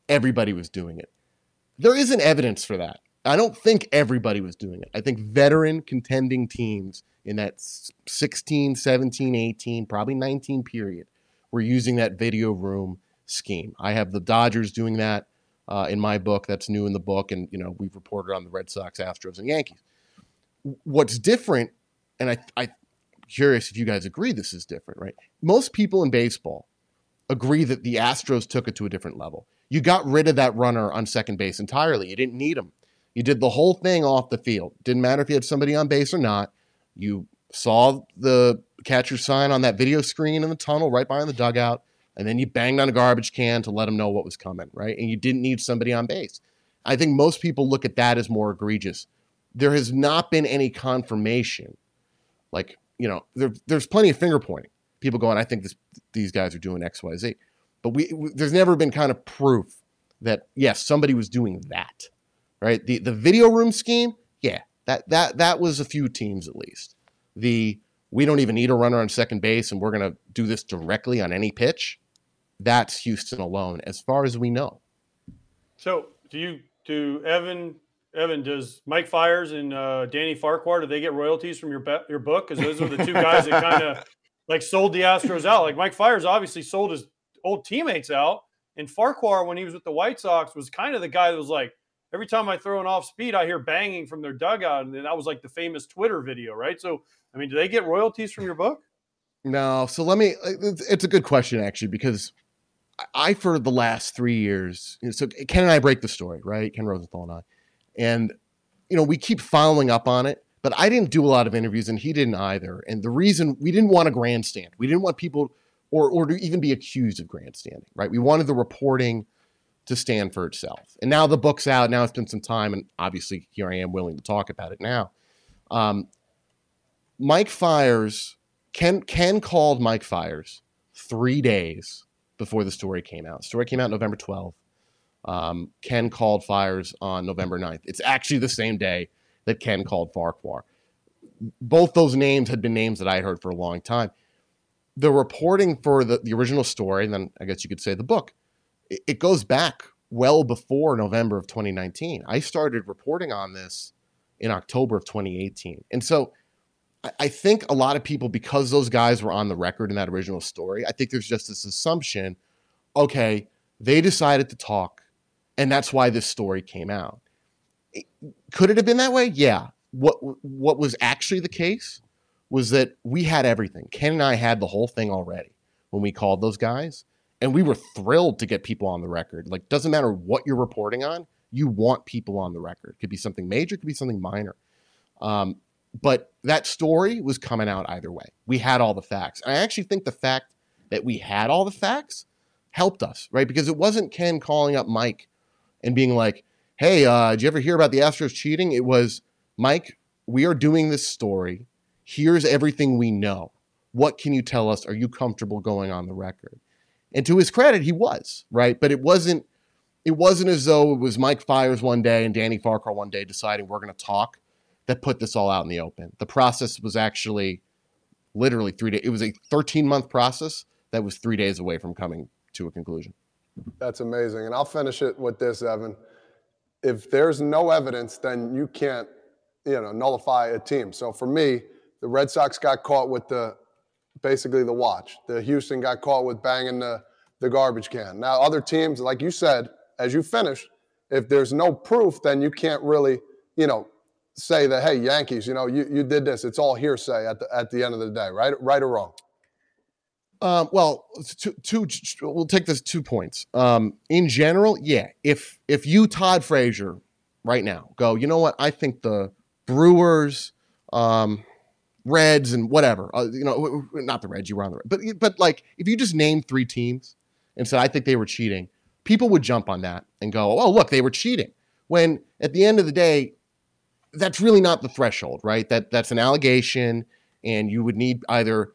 everybody was doing it. There isn't evidence for that. I don't think everybody was doing it. I think veteran contending teams in that s- 16, 17, 18, probably 19 period were using that video room scheme. I have the Dodgers doing that uh, in my book. That's new in the book, and you know we've reported on the Red Sox, Astros, and Yankees. What's different, and I, I curious if you guys agree this is different, right? Most people in baseball agree that the Astros took it to a different level. You got rid of that runner on second base entirely. You didn't need him. You did the whole thing off the field. Didn't matter if you had somebody on base or not. You saw the catcher sign on that video screen in the tunnel right behind the dugout, and then you banged on a garbage can to let them know what was coming, right? And you didn't need somebody on base. I think most people look at that as more egregious. There has not been any confirmation. Like, you know, there, there's plenty of finger pointing. People going, I think this, these guys are doing X, Y, Z. But we, we there's never been kind of proof that yes, somebody was doing that, right? The the video room scheme, yeah, that that that was a few teams at least. The we don't even need a runner on second base, and we're gonna do this directly on any pitch. That's Houston alone, as far as we know. So do you do Evan Evan does Mike Fiers and uh, Danny Farquhar do they get royalties from your be- your book because those are the two guys that kind of like sold the Astros out. Like Mike Fiers obviously sold his old teammates out, and Farquhar when he was with the White Sox was kind of the guy that was like every time I throw an off speed I hear banging from their dugout, and that was like the famous Twitter video, right? So I mean, do they get royalties from your book? No, so let me. It's it's a good question actually because I- for the last three years. you know, So Ken and I break the story, right? Ken Rosenthal and I, and you know we keep following up on it. But I didn't do a lot of interviews, and he didn't either. And the reason we didn't want a grandstand, we didn't want people, or or to even be accused of grandstanding, right? We wanted the reporting to stand for itself. And now the book's out. Now it's been some time, and obviously here I am willing to talk about it now. Um, Mike Fiers, Ken Ken called Mike Fiers three days before the story came out. Story came out November 12th. Um, Ken called Fiers on November 9th. It's actually the same day that Ken called Farquhar. Both those names had been names that I had heard for a long time. The reporting for the, the original story, and then I guess you could say the book, it, it goes back well before November of 2019. I started reporting on this in October of 2018. And so I- think a lot of people, because those guys were on the record in that original story, I think there's just this assumption okay, they decided to talk, and that's why this story came out. Could it have been that way? Yeah. What what was actually the case was that we had everything. Ken and I had the whole thing already when we called those guys, and we were thrilled to get people on the record. Like, doesn't matter what you're reporting on, you want people on the record. Could be something major, could be something minor. Um, but that story was coming out either way. We had all the facts. And I actually think the fact that we had all the facts helped us, right? Because it wasn't Ken calling up Mike and being like, hey, uh, did you ever hear about the Astros cheating? It was, Mike, we are doing this story. Here's everything we know. What can you tell us? Are you comfortable going on the record? And to his credit, he was, right? But it wasn't it wasn't as though it was Mike Fiers one day and Danny Farquhar one day deciding we're going to talk that put this all out in the open. The process was actually literally three days. It was a 13 month process that was three days away from coming to a conclusion. That's amazing. And I'll finish it with this, Evan. If there's no evidence, then you can't, you know, nullify a team. So for me, the Red Sox got caught with the basically the watch. The Houston got caught with banging the, the garbage can. Now other teams, like you said, as you finish, if there's no proof, then you can't really, you know, say that, hey, Yankees, you know, you, you did this. It's all hearsay at the at the end of the day, right? Right or wrong. Um, well, two, two, we'll take this two points. Um, in general, yeah. If if you Todd Frazier right now go, you know what? I think the Brewers, um, Reds, and whatever. Uh, you know, not the Reds. You were on the Reds, but but like if you just name three teams and said I think they were cheating, people would jump on that and go, oh look, they were cheating. When at the end of the day, that's really not the threshold, right? That that's an allegation, and you would need either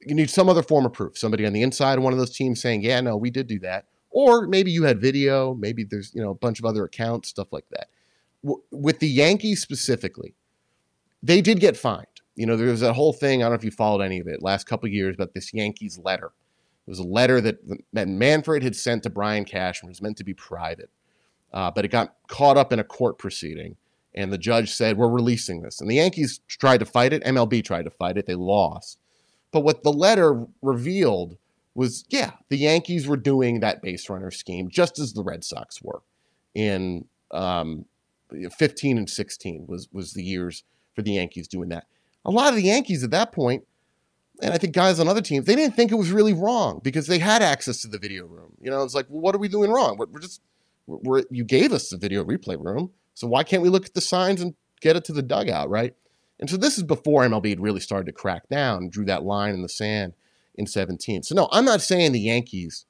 you need some other form of proof. Somebody on the inside of one of those teams saying, "Yeah, no, we did do that," or maybe you had video. Maybe there's you know a bunch of other accounts, stuff like that. W- with the Yankees specifically, they did get fined. You know, there was that whole thing. I don't know if you followed any of it last couple years about this Yankees letter. It was a letter that that Manfred had sent to Brian Cashman. It was meant to be private, uh, but it got caught up in a court proceeding, and the judge said, "We're releasing this." And the Yankees tried to fight it. MLB tried to fight it. They lost. But what the letter revealed was, yeah, the Yankees were doing that base runner scheme just as the Red Sox were in um, 15 and 16 was was the years for the Yankees doing that. A lot of the Yankees at that point, and I think guys on other teams, they didn't think it was really wrong because they had access to the video room. You know, it's like, well, what are we doing wrong? We're, we're just we're, you gave us the video replay room, so why can't we look at the signs and get it to the dugout, right? And so this is before MLB had really started to crack down drew that line in the sand in 17. So no, I'm not saying the Yankees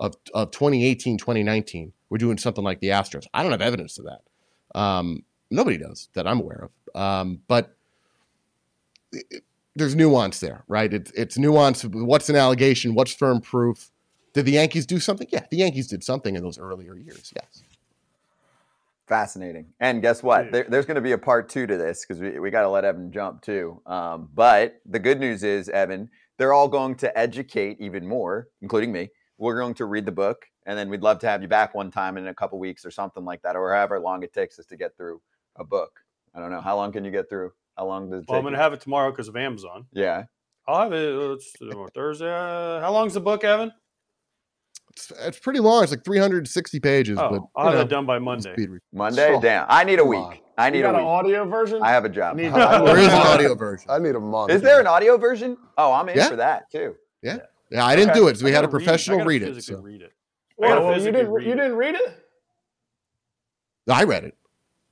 of, of 2018, 2019 were doing something like the Astros. I don't have evidence of that. Um, nobody does that I'm aware of. Um, but it- it- there's nuance there, right? It's, it's nuance. What's an allegation? What's firm proof? Did the Yankees do something? Yeah, the Yankees did something in those earlier years. Yes. Fascinating. And guess what? There, there's going to be a part two to this because we, we got to let Evan jump too. Um, but the good news is, Evan, they're all going to educate even more, including me. We're going to read the book, and then we'd love to have you back one time in a couple weeks or something like that, or however long it takes us to get through a book. I don't know. How long can you get through? How long does it Well, take? I'm going to have it tomorrow because of Amazon. yeah. I'll have it let's see, what, Thursday. Uh, how long's the book, Evan? It's, it's pretty long. It's like 360 pages. Oh, but I'll have know, it done by Monday. speed read. Monday? So- Damn. I need a week. on. I You need a got an audio version? I have a job. Need- There is an audio version. I need a month. Is there an audio version? Oh, I'm in Yeah. for that too. Yeah, Yeah, I didn't Okay. do it. So we had a gotta read- I professional read, it. So read it. Well, well, you didn't. read You it. didn't read it. I read it.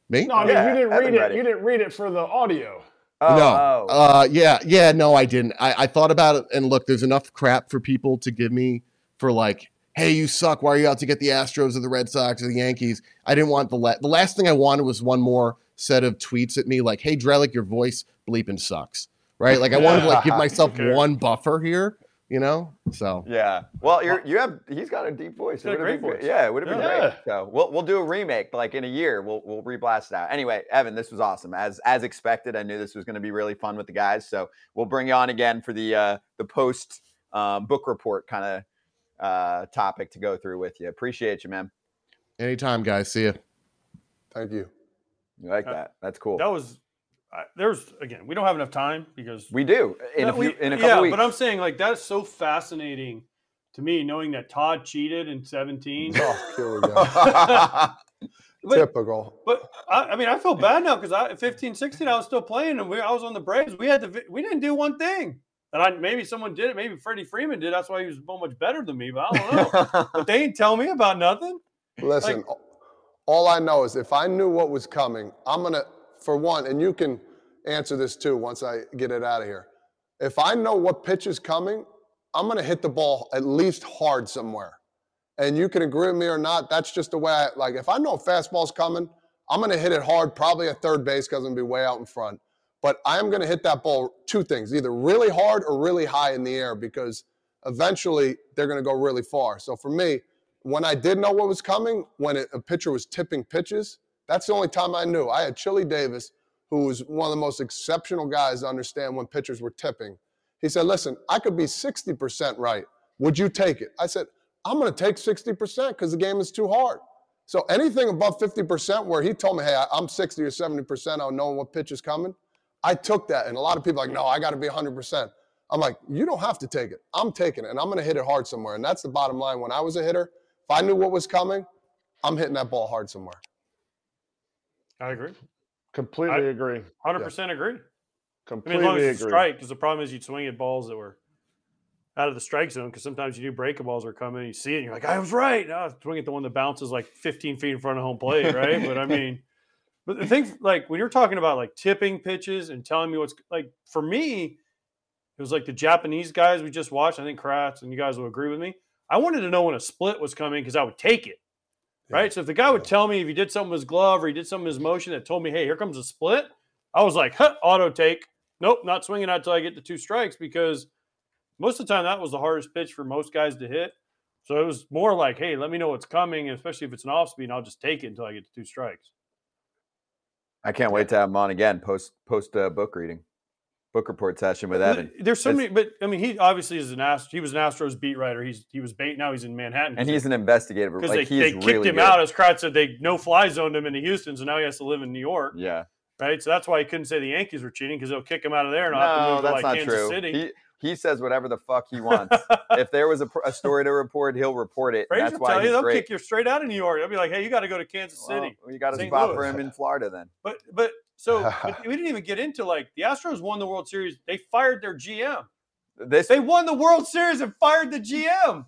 Me? No, I mean Yeah, you didn't read it. read it. You didn't read it for the audio. Oh, no. oh. Uh, yeah, yeah, no, I didn't. I, I thought about it, and look, there's enough crap for people to give me for like, hey, you suck. Why are you out to get the Astros or the Red Sox or the Yankees? I didn't want the la- the last thing I wanted was one more set of tweets at me like, hey, Drellich, your voice bleeping sucks. Right? Like I wanted to like give myself Okay. one buffer here, you know. So Yeah. Well, you're you have he's got a deep voice. He's a would've great been great. voice. Yeah, it would have been Yeah. great. So we'll we'll do a remake like in a year. We'll we'll reblast it out. Anyway, Evan, this was awesome. As as expected, I knew this was going to be really fun with the guys. So we'll bring you on again for the uh the post um, book report kind of uh topic to go through with you. Appreciate you, man. anytime, guys. See you. Thank you. You like Uh, that? That's cool. That was I, there's again, we don't have enough time because We do in a few we- in a couple yeah, weeks. but I'm saying like that's so fascinating to me, knowing that Todd cheated in 17. Oh, here we go. But, Typical. but I, I mean, I feel bad now because I 15, 16, I was still playing and we, I was on the Braves. We had to, we didn't do one thing. And I maybe someone did it. Maybe Freddie Freeman did. That's why he was so much better than me. But I don't know. but they didn't tell me about nothing. Listen, all I know is if I knew what was coming, I'm gonna, for one, and you can answer this too once I get it out of here. If I know what pitch is coming, I'm gonna hit the ball at least hard somewhere. And you can agree with me or not. That's just the way I like. If I know a fastball's coming, I'm gonna hit it hard, probably at third base because I'm gonna be way out in front. But I am gonna hit that ball two things, either really hard or really high in the air because eventually they're gonna go really far. So for me, when I did know what was coming, when it, a pitcher was tipping pitches, that's the only time I knew. I had Chili Davis, who was one of the most exceptional guys to understand when pitchers were tipping. He said, Listen, I could be 60% right. Would you take it? I said, I'm going to take 60% because the game is too hard. So anything above 50%, where he told me, Hey, I'm 60 or 70% on knowing what pitch is coming, I took that. And a lot of people are like, No, I got to be 100%. I'm like, You don't have to take it. I'm taking it, and I'm going to hit it hard somewhere. And that's the bottom line. When I was a hitter, if I knew what was coming, I'm hitting that ball hard somewhere. I agree. Completely agree. 100% agree. I mean, Completely as long as it's a agree. strike, because the problem is you'd swing at balls that were out of the strike zone. Because sometimes you do break balls are coming, you see it, and you're like, I was right. No, swing at the one that bounces like 15 feet in front of home plate, right? but I mean, but the thing, like when you're talking about like tipping pitches and telling me what's like for me, it was like the Japanese guys we just watched. I think Kratz and you guys will agree with me. I wanted to know when a split was coming because I would take it. Right. So if the guy would tell me if he did something with his glove or he did something with his motion that told me, hey, here comes a split, I was like, huh, auto take. Nope, not swinging out until I get to two strikes because most of the time that was the hardest pitch for most guys to hit. So it was more like, hey, let me know what's coming, and especially if it's an off speed, and I'll just take it until I get to two strikes. I can't wait to have him on again post post uh, book reading, book report session with Evan. There's so many, but I mean, he obviously is an Ast- He was an Astros beat writer. He's he was bait. Now he's in Manhattan. And he's an investigative. because Like they, they kicked really him good. out as Kratz said they no fly zoned him into Houston, so now he has to live in New York. Yeah. Right, so that's why he couldn't say the Yankees were cheating because they'll kick him out of there and I'll have to No, move to like Kansas true. City. He he says whatever the fuck he wants. if there was a, a story to report, he'll report it. Frazier That's why tell you he's they'll great. kick you straight out of New York. They'll be like, "Hey, you got to go to Kansas Well, City." you got a St. spot for him in Florida then. But but so but we didn't even get into like the Astros won the World Series. They fired their GM. This They won the World Series and fired the GM.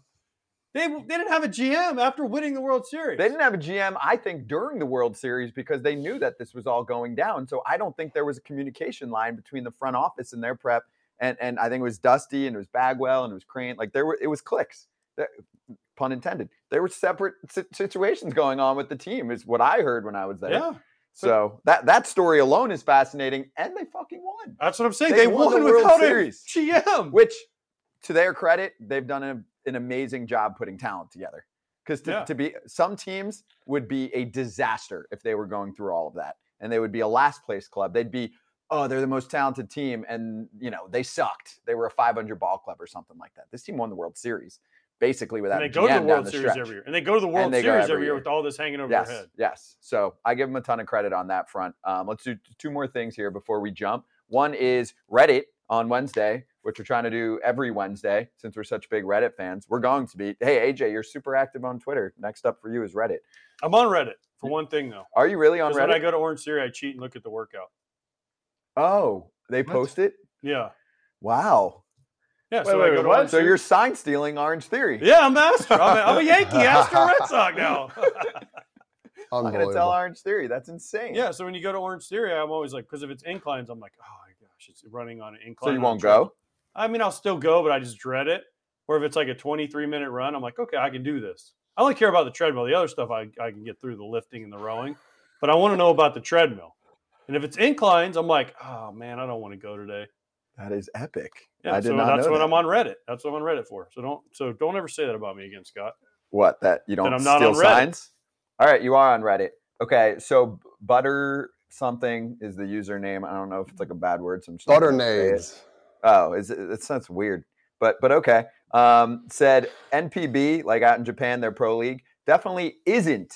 They they didn't have a GM after winning the World Series. They didn't have a GM, I think, during the World Series because they knew that this was all going down. So I don't think there was a communication line between the front office and their prep. And and I think it was Dusty and it was Bagwell and it was Crane. Like there were it was clicks. There- pun intended. There were separate si- situations going on with the team, is what I heard when I was there. yeah, So that that story alone is fascinating, and they fucking won. that's what I'm saying. They They, won won, the World without Series. a GM. Which, to their credit, they've done a, an amazing job putting talent together. Because to, Yeah. to be some teams would be a disaster if they were going through all of that, and they would be a last place club. They'd be, oh, they're the most talented team, and you know they sucked. They were a 500 ball club or something like that. This team won the World Series basically without And they go to the World the Series stretch. every year, and they go to the World Series every every year year. with all this hanging over Yes, their head. yes. So I give them a ton of credit on that front. Um, let's do two more things here before we jump. One is Reddit on Wednesday, which we're trying to do every Wednesday since we're such big Reddit fans. We're going to be. Hey AJ, you're super active on Twitter. Next up for you is Reddit. I'm on Reddit for one thing though. Are you really on Reddit? when I go to Orange Theory, I cheat and look at the workout. Oh, they What? post it. Yeah, Wow. yeah. Wait, so I wait, go to what? Orange So Theory- you're sign stealing Orange Theory. Yeah, I'm Astro. I'm a, I'm a Yankee. Astro Red Sox now. I'm gonna tell Unbelievable. Orange Theory. That's insane. yeah. So when you go to Orange Theory, I'm always like, because if it's inclines, I'm like, oh my gosh, it's running on an incline. So you I'm won't trouble. go? I mean, I'll still go, but I just dread it. Or if it's like a 23 minute run, I'm like, okay, I can do this. I only care about the treadmill. The other stuff I, I can get through the lifting and the rowing, but I want to know about the treadmill. And if it's inclines, I'm like, oh man, I don't want to go today. That is epic. Yeah, I did so not that's know what that. I'm on Reddit. That's what I'm on Reddit for. So don't so don't ever say that about me again, Scott. What that you don't I'm not steal on Reddit. signs? All right, you are on Reddit. Okay, so butter something is the username. I don't know if it's like a bad word. So I'm just Butter gonna say it. nades. Oh, is it? It sounds weird, but but okay. Um, said NPB like out in Japan, their pro league definitely isn't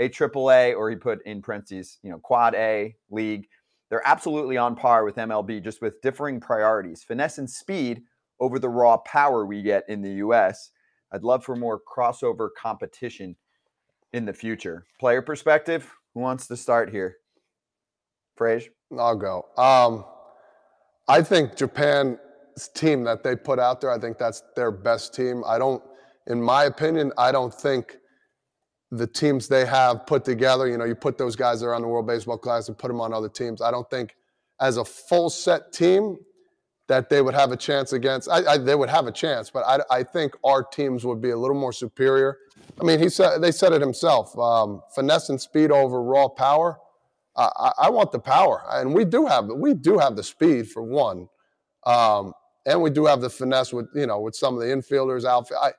a triple A or he put in parentheses, you know, quad A league. They're absolutely on par with MLB, just with differing priorities. Finesse and speed over the raw power we get in the US. I'd love for more crossover competition in the future. Player perspective, who wants to start here? Fraze? I'll go. Um, I think Japan's team that they put out there, I think that's their best team. I don't, in my opinion, I don't think the teams they have put together, you know, you put those guys that are on the World Baseball Classic, and put them on other teams. I don't think as a full set team that they would have a chance against. I, I, they would have a chance, but I, I, think our teams would be a little more superior. I mean, he said they said it himself: um, finesse and speed over raw power. Uh, I, want the power, and we do have we do have the speed for one, um, and we do have the finesse with you know with some of the infielders outfit. I,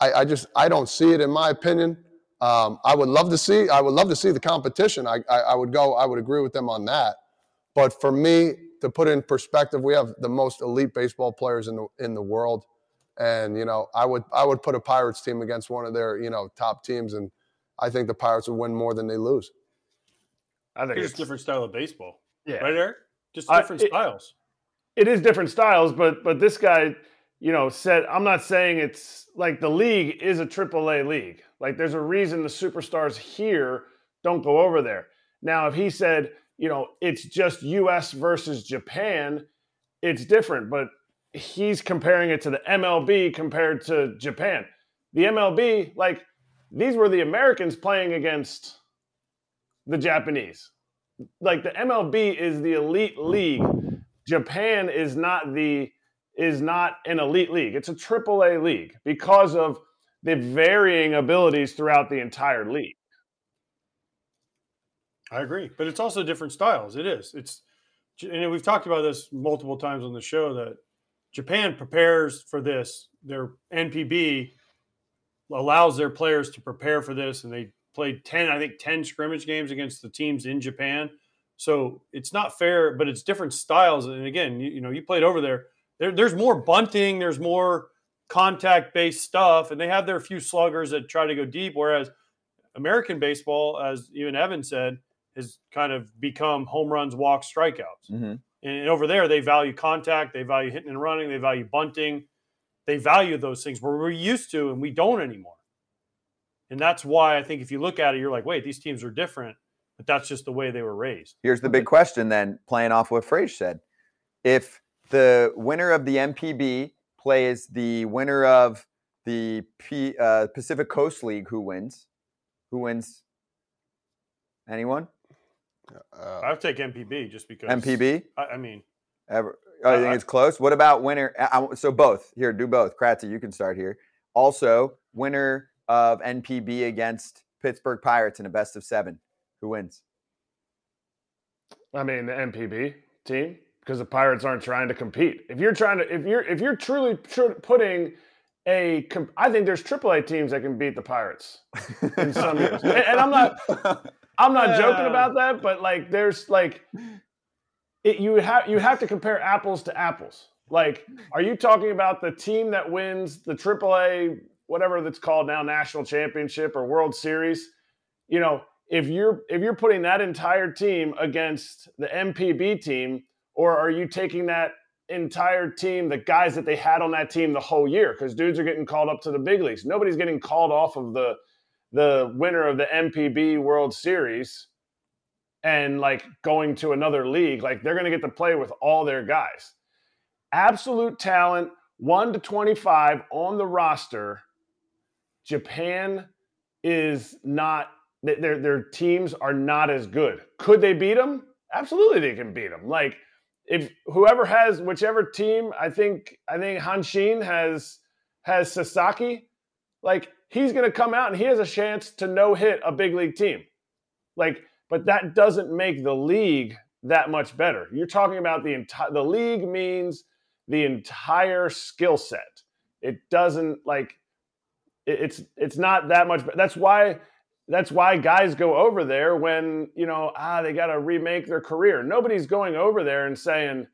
I, I just I don't see it in my opinion. Um, I would love to see. I would love to see the competition. I, I, I, would go. I would agree with them on that. But for me, to put in perspective, we have the most elite baseball players in the in the world, and you know, I would I would put a Pirates team against one of their you know top teams, and I think the Pirates would win more than they lose. I think it's, it's different style of baseball. Yeah, right, Erik. Just different it, styles. It is different styles, but but this guy, you know, said I'm not saying it's like the league is a AAA league. Like there's a reason the superstars here don't go over there. Now, if he said, you know, it's just US versus Japan, it's different, but he's comparing it to the MLB compared to Japan. The MLB, like these were the Americans playing against the Japanese. Like the MLB is the elite league. Japan is not the is not an elite league. It's a triple A league because of the varying abilities throughout the entire league. I agree, but it's also different styles. It is. It's and we've talked about this multiple times on the show that Japan prepares for this. Their NPB allows their players to prepare for this, and they played 10, I think 10 scrimmage games against the teams in Japan. So it's not fair, but it's different styles. And again, you, you know, you played over there. there. There's more bunting, there's more contact based stuff, and they have their few sluggers that try to go deep. Whereas American baseball, as even Evan said, has kind of become home runs, walks, strikeouts. Mm-hmm. And over there, they value contact, they value hitting and running, they value bunting, they value those things where we're used to and we don't anymore. And that's why I think if you look at it, you're like, wait, these teams are different, but that's just the way they were raised. Here's the big question then, playing off what Fraze said. If the winner of the NPB plays the winner of the P, uh, Pacific Coast League, who wins? Who wins? Anyone? Uh, I'll take NPB just because. NPB? I, I mean, ever. Oh, I think it's close. What about winner? I, so both. Here, do both. Kratzy, you can start here. Also, winner of NPB against Pittsburgh Pirates in a best of seven. Who wins? I mean, the NPB team because the Pirates aren't trying to compete. If you're trying to, if you're if you're truly tr- putting a, I think there's AAA teams that can beat the Pirates in some years, and, and, I'm not, I'm not joking about that, but like there's like, it, you have you have to compare apples to apples. Like, are you talking about the team that wins the AAA, whatever that's called now, national championship or World Series? You know, if you're if you're putting that entire team against the NPB team or are you taking that entire team, the guys that they had on that team the whole year? Because dudes are getting called up to the big leagues. Nobody's getting called off of the the winner of the NPB World Series and like going to another league. Like they're going to get to play with all their guys. Absolute talent, 1 to 25 on the roster. Japan is not their their teams are not as good. Could they beat them? Absolutely they can beat them. Like if whoever has whichever team, I think I think Hanshin has has Sasaki, like he's going to come out and he has a chance to no hit a big league team. Like, but that doesn't make the league that much better. You're talking about the entire the league means the entire skill set. It doesn't like it, it's it's not that much. But That's why that's why guys go over there when you know ah they got to remake their career nobody's going over there and saying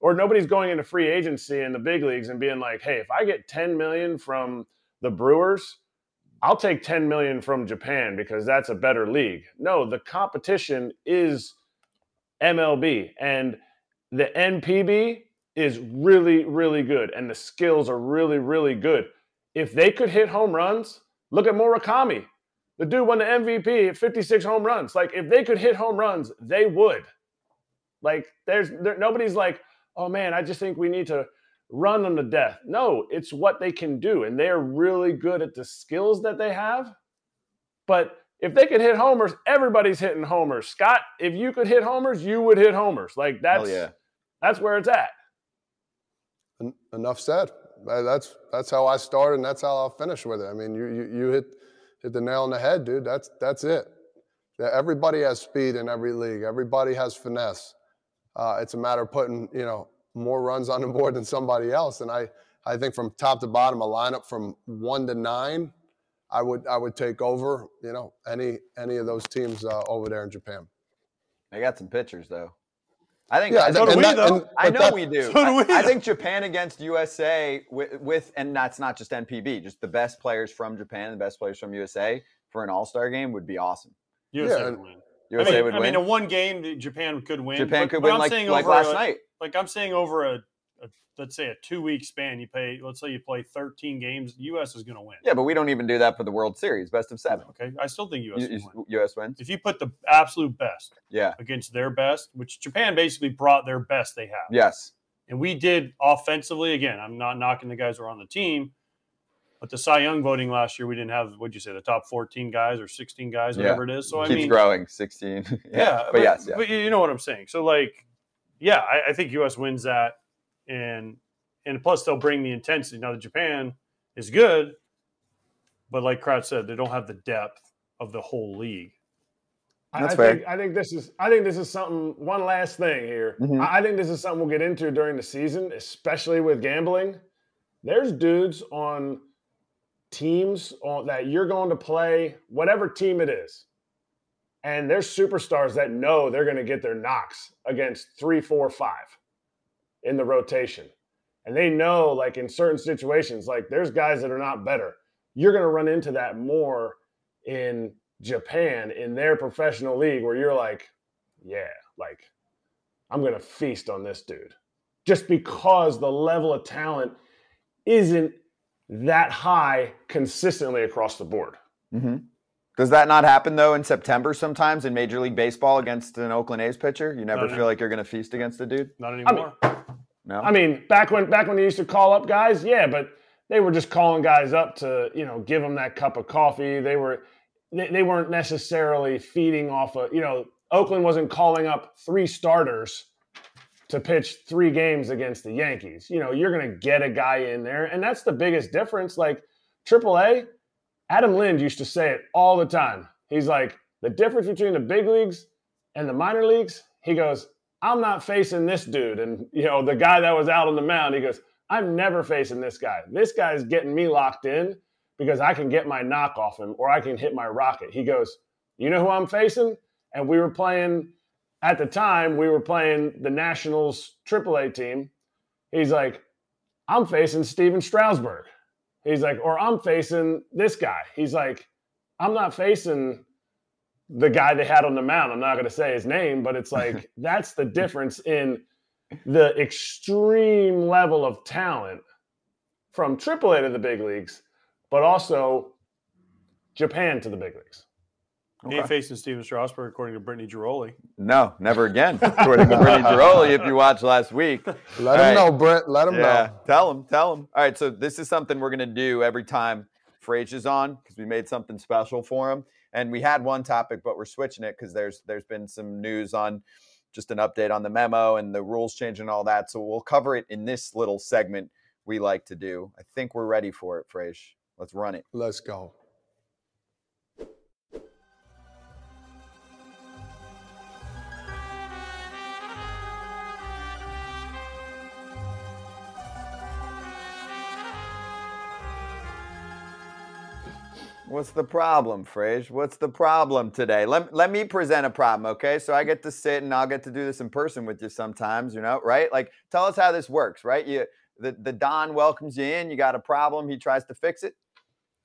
or nobody's going into free agency in the big leagues and being like hey if i get 10 million from the brewers i'll take 10 million from japan because that's a better league no the competition is MLB. And the NPB is really, really good. And the skills are really, really good. If they could hit home runs, look at Murakami. The dude won the MVP at 56 home runs. Like, if they could hit home runs, they would. Like, there's there, nobody's like, oh man, I just think we need to run them to death. No, it's what they can do. And they're really good at the skills that they have. But if they could hit homers, everybody's hitting homers. Scott, if you could hit homers, you would hit homers. Like that's yeah. that's where it's at. En- enough said. That's that's how I started, and that's how I'll finish with it. I mean, you you, you hit hit the nail on the head, dude. That's that's it. Everybody has speed in every league. Everybody has finesse. Uh, it's a matter of putting you know more runs on the board than somebody else. And I I think from top to bottom, a lineup from one to nine, I would I would take over. You know any any of those teams uh, over there in Japan. They got some pitchers though. I think. Yeah, I, so do we, though. I know that- we do. so do I, we, I though. think Japan against USA with, with, and that's not just NPB, just the best players from Japan, the best players from USA for an All Star game would be awesome. USA Yeah, would win. USA I mean, would I win. mean, in one game, Japan could win. Japan but- could but win I'm like, saying like over last a- night. Like I'm saying over a, a let's say a two week span, you pay, Let's say you play 13 games. U.S. is going to win. Yeah, but we don't even do that for the World Series, best of seven. Okay, I still think U.S. U- win. US wins. If you put the absolute best Yeah. against their best, which Japan basically brought their best they have, Yes. and we did offensively. Again, I'm not knocking the guys who are on the team, but the Cy Young voting last year, we didn't have what'd you say, the top 14 guys or 16 guys, Yeah. whatever it is. So I Keeps mean, growing. Sixteen. yeah. yeah, But, yes. Yeah. but you know what I'm saying. So like, yeah, I, I think U.S. wins that, and and plus they'll bring the intensity. Now the Japan is good, but like Kratz said, they don't have the depth of the whole league. I- That's I fair. think I think this is I think this is something. One last thing here. Mhm. I I think this is something we'll get into during the season, especially with gambling. There's dudes on teams on, that you're going to play, whatever team it is, and there's superstars that know they're going to get their knocks against three, four, five in the rotation, and they know like in certain situations, like there's guys that are not better. You're going to run into that more in Japan in their professional league where you're like, yeah, like I'm going to feast on this dude just because the level of talent isn't that high consistently across the board. hmm Does that not happen though in September sometimes in Major League Baseball against an Oakland A's pitcher? You never No, no. feel like you're going to feast against a dude? Not anymore. No. I mean, back when back when they used to call up guys, yeah, but they were just calling guys up to, you know, give them that cup of coffee. They were they, they weren't necessarily feeding off of, you know, Oakland wasn't calling up three starters to pitch three games against the Yankees. You know, you're going to get a guy in there, and that's the biggest difference. Like AAA, Adam Lind used to say it all the time. He's like, the difference between the big leagues and the minor leagues, he goes, I'm not facing this dude. And, you know, the guy that was out on the mound, he goes, I'm never facing this guy. This guy's getting me locked in because I can get my knock off him or I can hit my rocket. He goes, You know who I'm facing? And we were playing, at the time, we were playing the Nationals AAA team. He's like, I'm facing Stephen Strasburg. He's like, or I'm facing this guy. He's like, I'm not facing the guy they had on the mound. I'm not going to say his name, but it's like that's the difference in the extreme level of talent from AAA to the big leagues, but also Japan to the big leagues. He ain't facing Stephen Strasburg, according to Brittany Ghiroli. No, never again. According to Brittany Ghiroli, if you watched last week. Let All him right. know, Brett. Let him Yeah, know. tell him, tell him. All right, so this is something we're gonna do every time Fraze is on because we made something special for him, and we had one topic, but we're switching it because there's there's been some news on just an update on the memo and the rules change and all that. So we'll cover it in this little segment we like to do. I think we're ready for it, Fraze. Let's run it. Let's go. What's the problem, Fraze? What's the problem today? Let, let me present a problem, okay? So I get to sit and I'll get to do this in person with you sometimes, you know, right? Like tell us how this works, right? You the, the Don welcomes you in, you got a problem, he tries to fix it.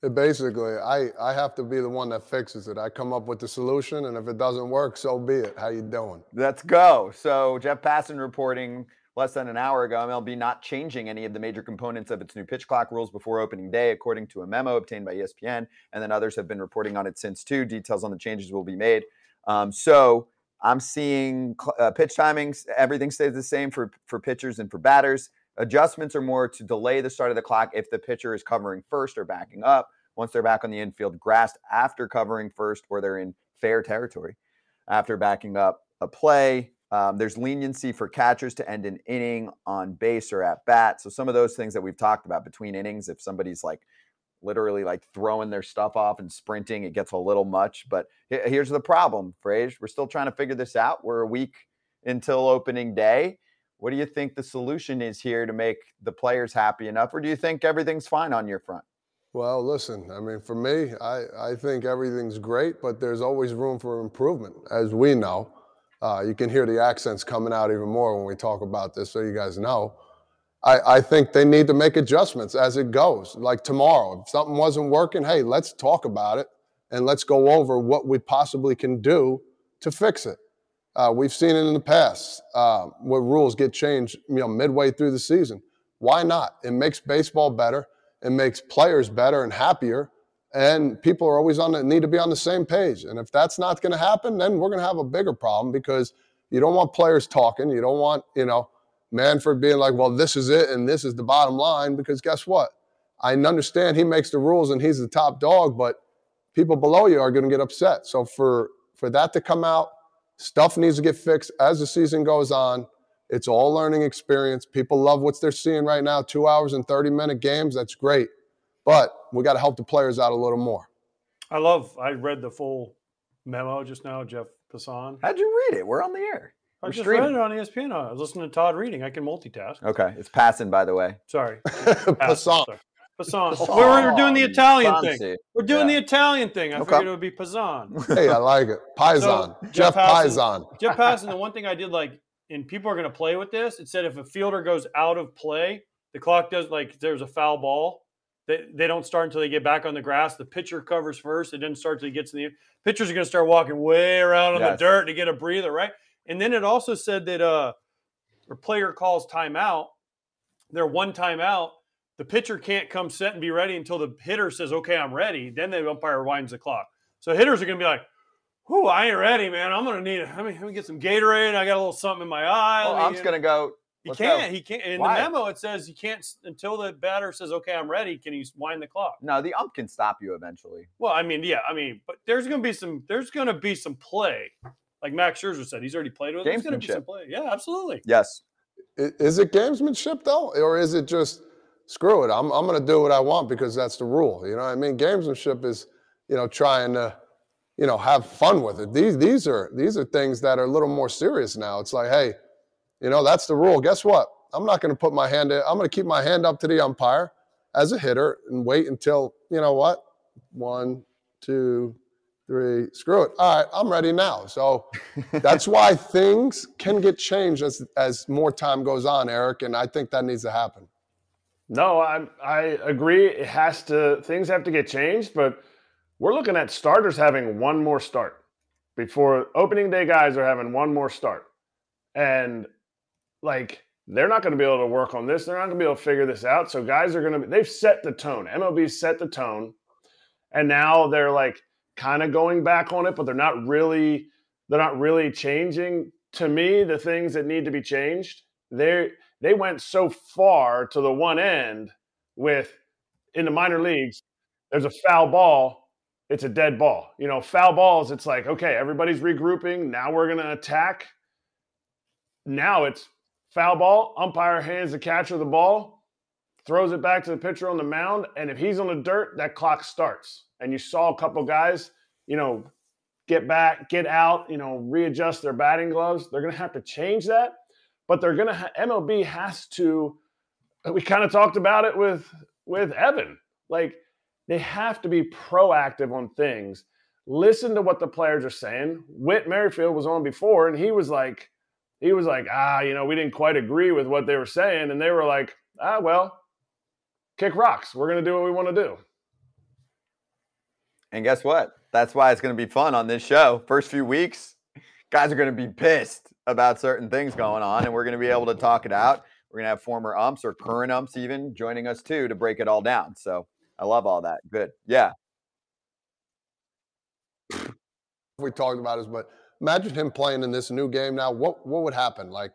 It basically, I, I have to be the one that fixes it. I come up with the solution, and if it doesn't work, so be it. How you doing? Let's go. So Jeff Passan reporting less than an hour ago, MLB not changing any of the major components of its new pitch clock rules before opening day, according to a memo obtained by ESPN. And then others have been reporting on it since too. Details on the changes will be made. Um, so I'm seeing uh, pitch timings. Everything stays the same for for pitchers and for batters. Adjustments are more to delay the start of the clock if the pitcher is covering first or backing up. Once they're back on the infield, grassed after covering first, or they're in fair territory after backing up a play. Um, there's leniency for catchers to end an inning on base or at bat. So some of those things that we've talked about between innings, if somebody's like literally like throwing their stuff off and sprinting, it gets a little much. But here's the problem, Fraze. We're still trying to figure this out. We're a week until opening day. What do you think the solution is here to make the players happy enough, or do you think everything's fine on your front? Well, listen, I mean, for me, I, I think everything's great, but there's always room for improvement, as we know. Uh, you can hear the accents coming out even more when we talk about this, so you guys know. I, I think they need to make adjustments as it goes. Like tomorrow, if something wasn't working, hey, let's talk about it and let's go over what we possibly can do to fix it. Uh, we've seen it in the past uh, where rules get changed, you know, midway through the season. Why not? It makes baseball better. It makes players better and happier. And people are always on the need to be on the same page. And if that's not going to happen, then we're going to have a bigger problem because you don't want players talking. You don't want, you know, Manfred being like, well, this is it and this is the bottom line. Because guess what? I understand he makes the rules and he's the top dog, but people below you are going to get upset. So for for that to come out Stuff needs to get fixed as the season goes on. It's all learning experience. People love what they're seeing right now. Two hours and 30 minute games. That's great. But we got to help the players out a little more. I love, I read the full memo just now, Jeff Passan. How'd you read it? We're on the air. I just streaming. read it on ESPN. I was listening to Todd reading. I can multitask. Okay. It's passing, by the way. Sorry. Passan. Passan. We were doing the Italian thing. We're doing yeah. the Italian thing. I okay. figured it would be Pazan. Hey, I like it. Paisan. So, Jeff, Jeff Paisan. Jeff Passan. The one thing I did like, and people are going to play with this. It said if a fielder goes out of play, the clock does like there's a foul ball. They, they don't start until they get back on the grass. The pitcher covers first. It didn't start until he gets in the pitchers are going to start walking way around on yes. the dirt to get a breather, right? And then it also said that uh, a player calls timeout. Their one timeout the pitcher can't come set and be ready until the hitter says, okay, I'm ready. Then the umpire winds the clock. So hitters are going to be like, whew, I ain't ready, man. I'm going to need, let me, let me get some Gatorade. I got a little something in my eye. Well, I'm just going to go. He can't. Go. He can't. In Why? the memo, it says he can't until the batter says, "Okay, I'm ready." Can you wind the clock? No, the ump can stop you eventually. Well, I mean, yeah, I mean, but there's going to be some. There's going to be some play, like Max Scherzer said. He's already played with. It. There's going to be some play. Yeah, absolutely. Yes. Is it gamesmanship though, or is it just screw it. I'm, I'm going to do what I want because that's the rule. You know what I mean? Gamesmanship is, you know, trying to, you know, have fun with it. These, these are, these are things that are a little more serious now. It's like, hey, you know, that's the rule. Guess what? I'm not going to put my hand in. I'm going to keep my hand up to the umpire as a hitter and wait until, you know what? One, two, three, screw it. All right, I'm ready now. So that's why things can get changed as as more time goes on, Erik. And I think that needs to happen. No, I I agree. It has to things have to get changed, but we're looking at starters having one more start before opening day. Guys are having one more start, and like they're not going to be able to work on this. They're not going to be able to figure this out. So guys are going to. They've set the tone. MLB set the tone, and now they're like kind of going back on it, but they're not really. They're not really changing. To me, the things that need to be changed, they're they went so far to the one end with in the minor leagues, there's a foul ball, it's a dead ball. You know, foul balls, it's like, okay, everybody's regrouping. Now we're going to attack. Now it's foul ball, umpire hands the catcher the ball, throws it back to the pitcher on the mound. And if he's on the dirt, that clock starts. And you saw a couple guys, you know, get back, get out, you know, readjust their batting gloves. They're going to have to change that but they're going to ha- MLB has to. We kind of talked about it with with Evan. Like they have to be proactive on things. Listen to what the players are saying. Whit Merrifield was on before, and he was like, he was like, ah, you know, we didn't quite agree with what they were saying, and they were like, ah, well, kick rocks. We're going to do what we want to do. And guess what? That's why it's going to be fun on this show. First few weeks, guys are going to be pissed about certain things going on, and we're going to be able to talk it out. We're going to have former umps or current umps even joining us too to break it all down. So I love all that. Good. Yeah. we talked about is, but imagine him playing in this new game now. What what would happen? Like,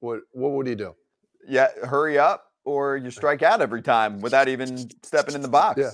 what what would he do? Yeah. Hurry up or you strike out every time without even stepping in the box. Yeah.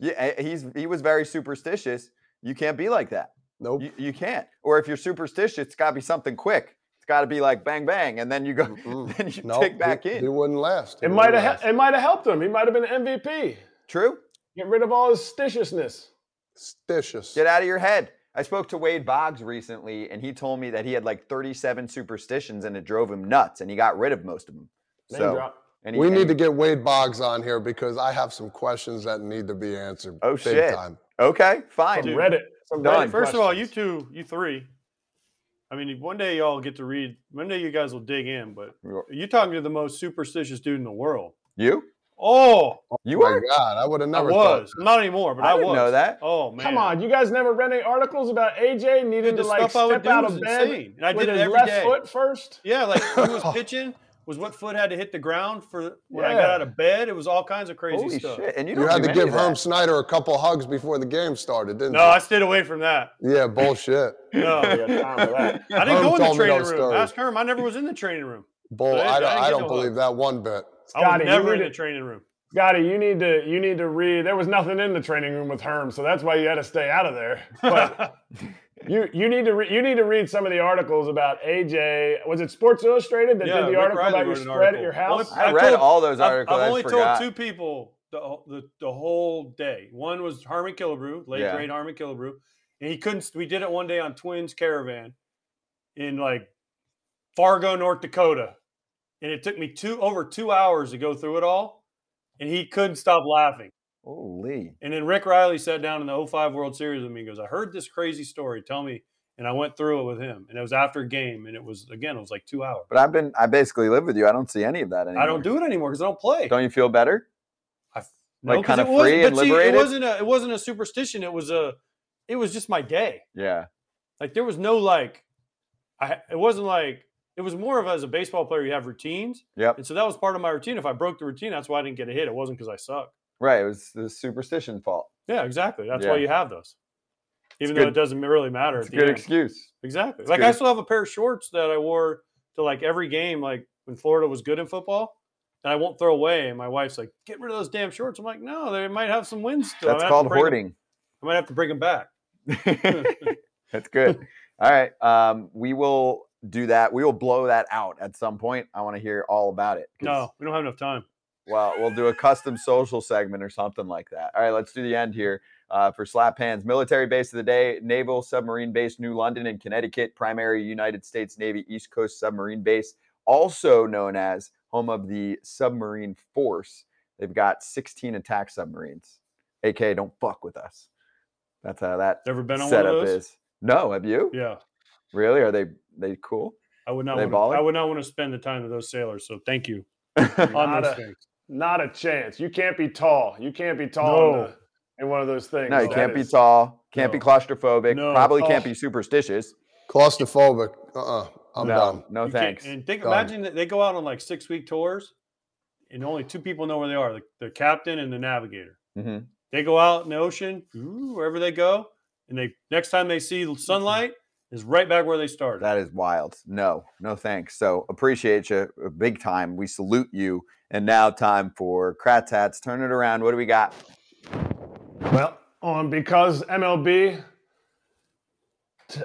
Yeah. eh, He's he was very superstitious. You can't be like that. Nope. You, you can't. Or if you're superstitious, it's got to be something quick. It's got to be like bang bang, and then you go, Mm-mm. then you Nope, tick back he, in. He wouldn't last. He It might have it might have helped him. He might have been MVP. True. Get rid of all his stitiousness. Stitious. Get out of your head. I spoke to Wade Boggs recently, and he told me that he had like 37 superstitions, and it drove him nuts, and he got rid of most of them. Name So, drop. and he, We and need to get Wade Boggs on here because I have some questions that need to be answered. Oh, shit. time. Okay, fine. Some Dude. Reddit. Some Done. Reddit First of all, you two, you three. I mean, one day y'all get to read. One day you guys will dig in, but you're talking to the most superstitious dude in the world. You? Oh, oh, You My were? God, I would have I never thought. was not anymore, but I, I didn't was. know that. Oh man, Come on, you guys never read any articles about AJ needing Dude, to like stuff step out of bed insane, and I with did it his every left day. foot first? Yeah, like he was pitching was what foot had to hit the ground for when I got out of bed. It was all kinds of crazy Holy stuff. shit! And you, You had to give. Herm Schneider a couple hugs before the game started, didn't No, you? I stayed away from that. Yeah, bullshit. No, You got time for that. I didn't Herm go in the training room. stories. Ask Herm. I never was in the training room. Bull. I I, I don't, I don't believe that one bit. I was Scotty, you never in need the to- training room. Scotty, you need to you need to read. There was nothing in the training room with Herm, so that's why you had to stay out of there. But you you need to re- you need to read some of the articles about AJ. Was it Sports Illustrated that Yeah, did the Rick article Reilly about your wrote an spread at article. your Only- house? I I've read told- all those I've, articles. I've only forgot. told two people the, the the whole day. One was Harmon Killebrew, late Yeah. great Harmon Killebrew, and he couldn't. We did it one day on Twins Caravan in like Fargo, North Dakota, and it took me two over two hours to go through it all, and he couldn't stop laughing. Holy. And then Rick Reilly sat down in the 05 World Series with me and goes, I heard this crazy story. Tell me. And I went through it with him. And it was after a game. And it was, again, it was like two hours. But I've been, I basically live with you. I don't see any of that anymore. I don't do it anymore because I don't play. Don't you feel better? I like kinda it wasn't- free and but see, liberated? It wasn't a it wasn't a superstition. It was a it was just my day. Yeah. Like there was no like I it wasn't like it was more of as a baseball player you have routines. Yep. And so that was part of my routine. If I broke the routine, that's why I didn't get a hit. It wasn't because I suck. Right. It was the superstition fault. Yeah, exactly. That's Yeah. why you have those. Even It's though good- it doesn't really matter It's at a good end. excuse. Exactly. It's like good. I still have a pair of shorts that I wore to like every game, like when Florida was good in football, and I won't throw away. And my wife's like, "Get rid of those damn shorts." I'm like, "No, they might have some wins still. That's might have to called hoarding. I might have to bring them back." That's good. All right. Um, we will do that. We will blow that out at some point. I want to hear all about it. No, we don't have enough time. Well, we'll do a custom social segment or something like that. All right, let's do the end here uh, for Slap Hands. Military base of the day, Naval Submarine Base New London in Connecticut, primary United States Navy East Coast Submarine Base, also known as home of the submarine force. They've got 16 attack submarines. AK, don't fuck with us. That's how that Ever been on one setup of those? is. No, have you? Yeah, Really? Are they they cool? I would not. They Want to, I would not want to spend the time with those sailors. So thank you on Not those a- things. Not a chance. You can't be tall. You can't be tall in, No. the- in one of those things. no, you That can't be tall, can't be claustrophobic, No. probably can't Oh. be superstitious. Claustrophobic. Uh-uh. I'm no, done. no You thanks. And think, Done. imagine that they go out on like six week tours, and only two people know where they are: the, the captain and the navigator. hmm They go out in the ocean, ooh, wherever they go, and they next time they see sunlight is right back where they started. That is wild. No, no thanks. So appreciate you uh, big time. We salute you. And now time for Kratz hats. Turn it around. What do we got? Well, on because MLB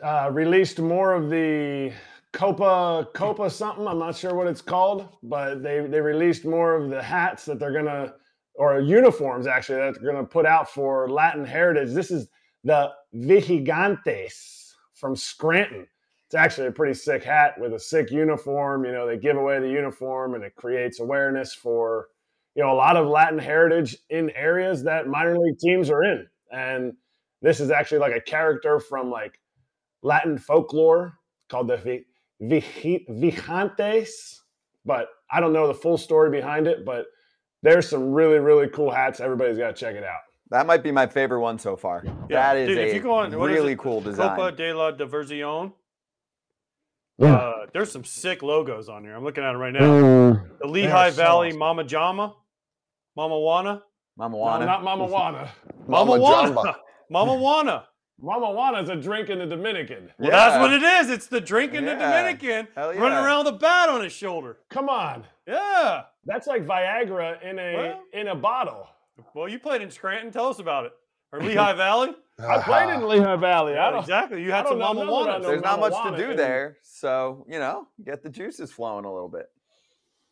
uh, released more of the Copa Copa something. I'm not sure what it's called, but they they released more of the hats that they're gonna or uniforms actually that they're gonna put out for Latin heritage. This is the Vigigantes from Scranton. It's actually a pretty sick hat with a sick uniform. You know, they give away the uniform and it creates awareness for you know a lot of Latin heritage in areas that minor league teams are in. And this is actually like a character from like Latin folklore called the Vi- Vijantes. But I don't know the full story behind it, but there's some really, really cool hats. Everybody's got to check it out. That might be my favorite one so far. Yeah, that is dude, a if you go on- really it? cool design. Copa de la Diversión. Yeah. Uh, there's some sick logos on here. I'm looking at it right now. Mm, The Lehigh are so Valley awesome. Mama Jama, Mama Wana, Mama No, Wana. not Mama Wana. Mama, Mama Wana, Mama Wana. Mama Wana's a drink in the Dominican. Well, that's what it is. It's the drinking the Yeah. Dominican Hell running around with a bat on his shoulder. Come on. Yeah. That's like Viagra in a Well. in a bottle. Well, you played in Scranton. Tell us about it. Or Lehigh Valley. I played in Lehigh Valley. I don't, exactly. You had some know Mama nothing about Wanas. no There's not much to do in- there, so you know, get the juices flowing a little bit.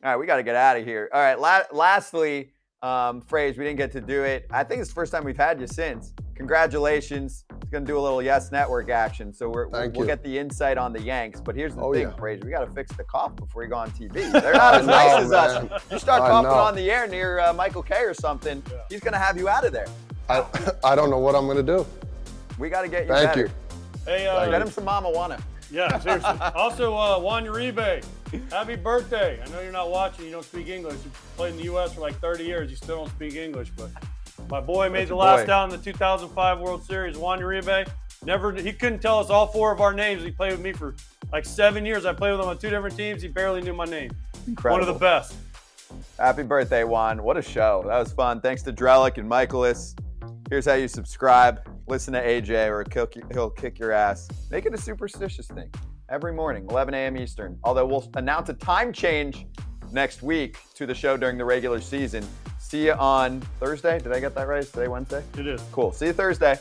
All right, we got to get out of here. All right, la- lastly, um, Fraze we didn't get to do it. I think it's the first time we've had you since. Congratulations! It's gonna do a little Yes Network action, so we're, Thank we'll get the insight on the Yanks. But here's the Oh, thing, yeah. Fraze we got to fix the cough before you go on TV. They're not I as nice know, as us. You start I coughing know. on the air near uh, Michael Kay or something, Yeah. he's gonna have you out of there. I, I don't know what I'm going to do. We got to get you Thank better. you. Hey, uh, Get him some Mama Wana. Yeah, seriously. also, uh, Juan Uribe, happy birthday. I know you're not watching. You don't speak English. You played in the U.S. for like 30 years. You still don't speak English, but my boy made That's the last boy. out in the 2005 World Series. Juan Uribe, never. He couldn't tell us all four of our names. He played with me for like seven years. I played with him on two different teams. He barely knew my name. Incredible. One of the best. Happy birthday, Juan. What a show. That was fun. Thanks to Drellich and Mikolas. Here's how you subscribe. Listen to AJ or he'll, he'll kick your ass. Make it a superstitious thing. Every morning, 11 a.m. Eastern. Although we'll announce a time change next week to the show during the regular season. See you on Thursday. Did I get that right? Is today Wednesday? It is. Cool. See you Thursday.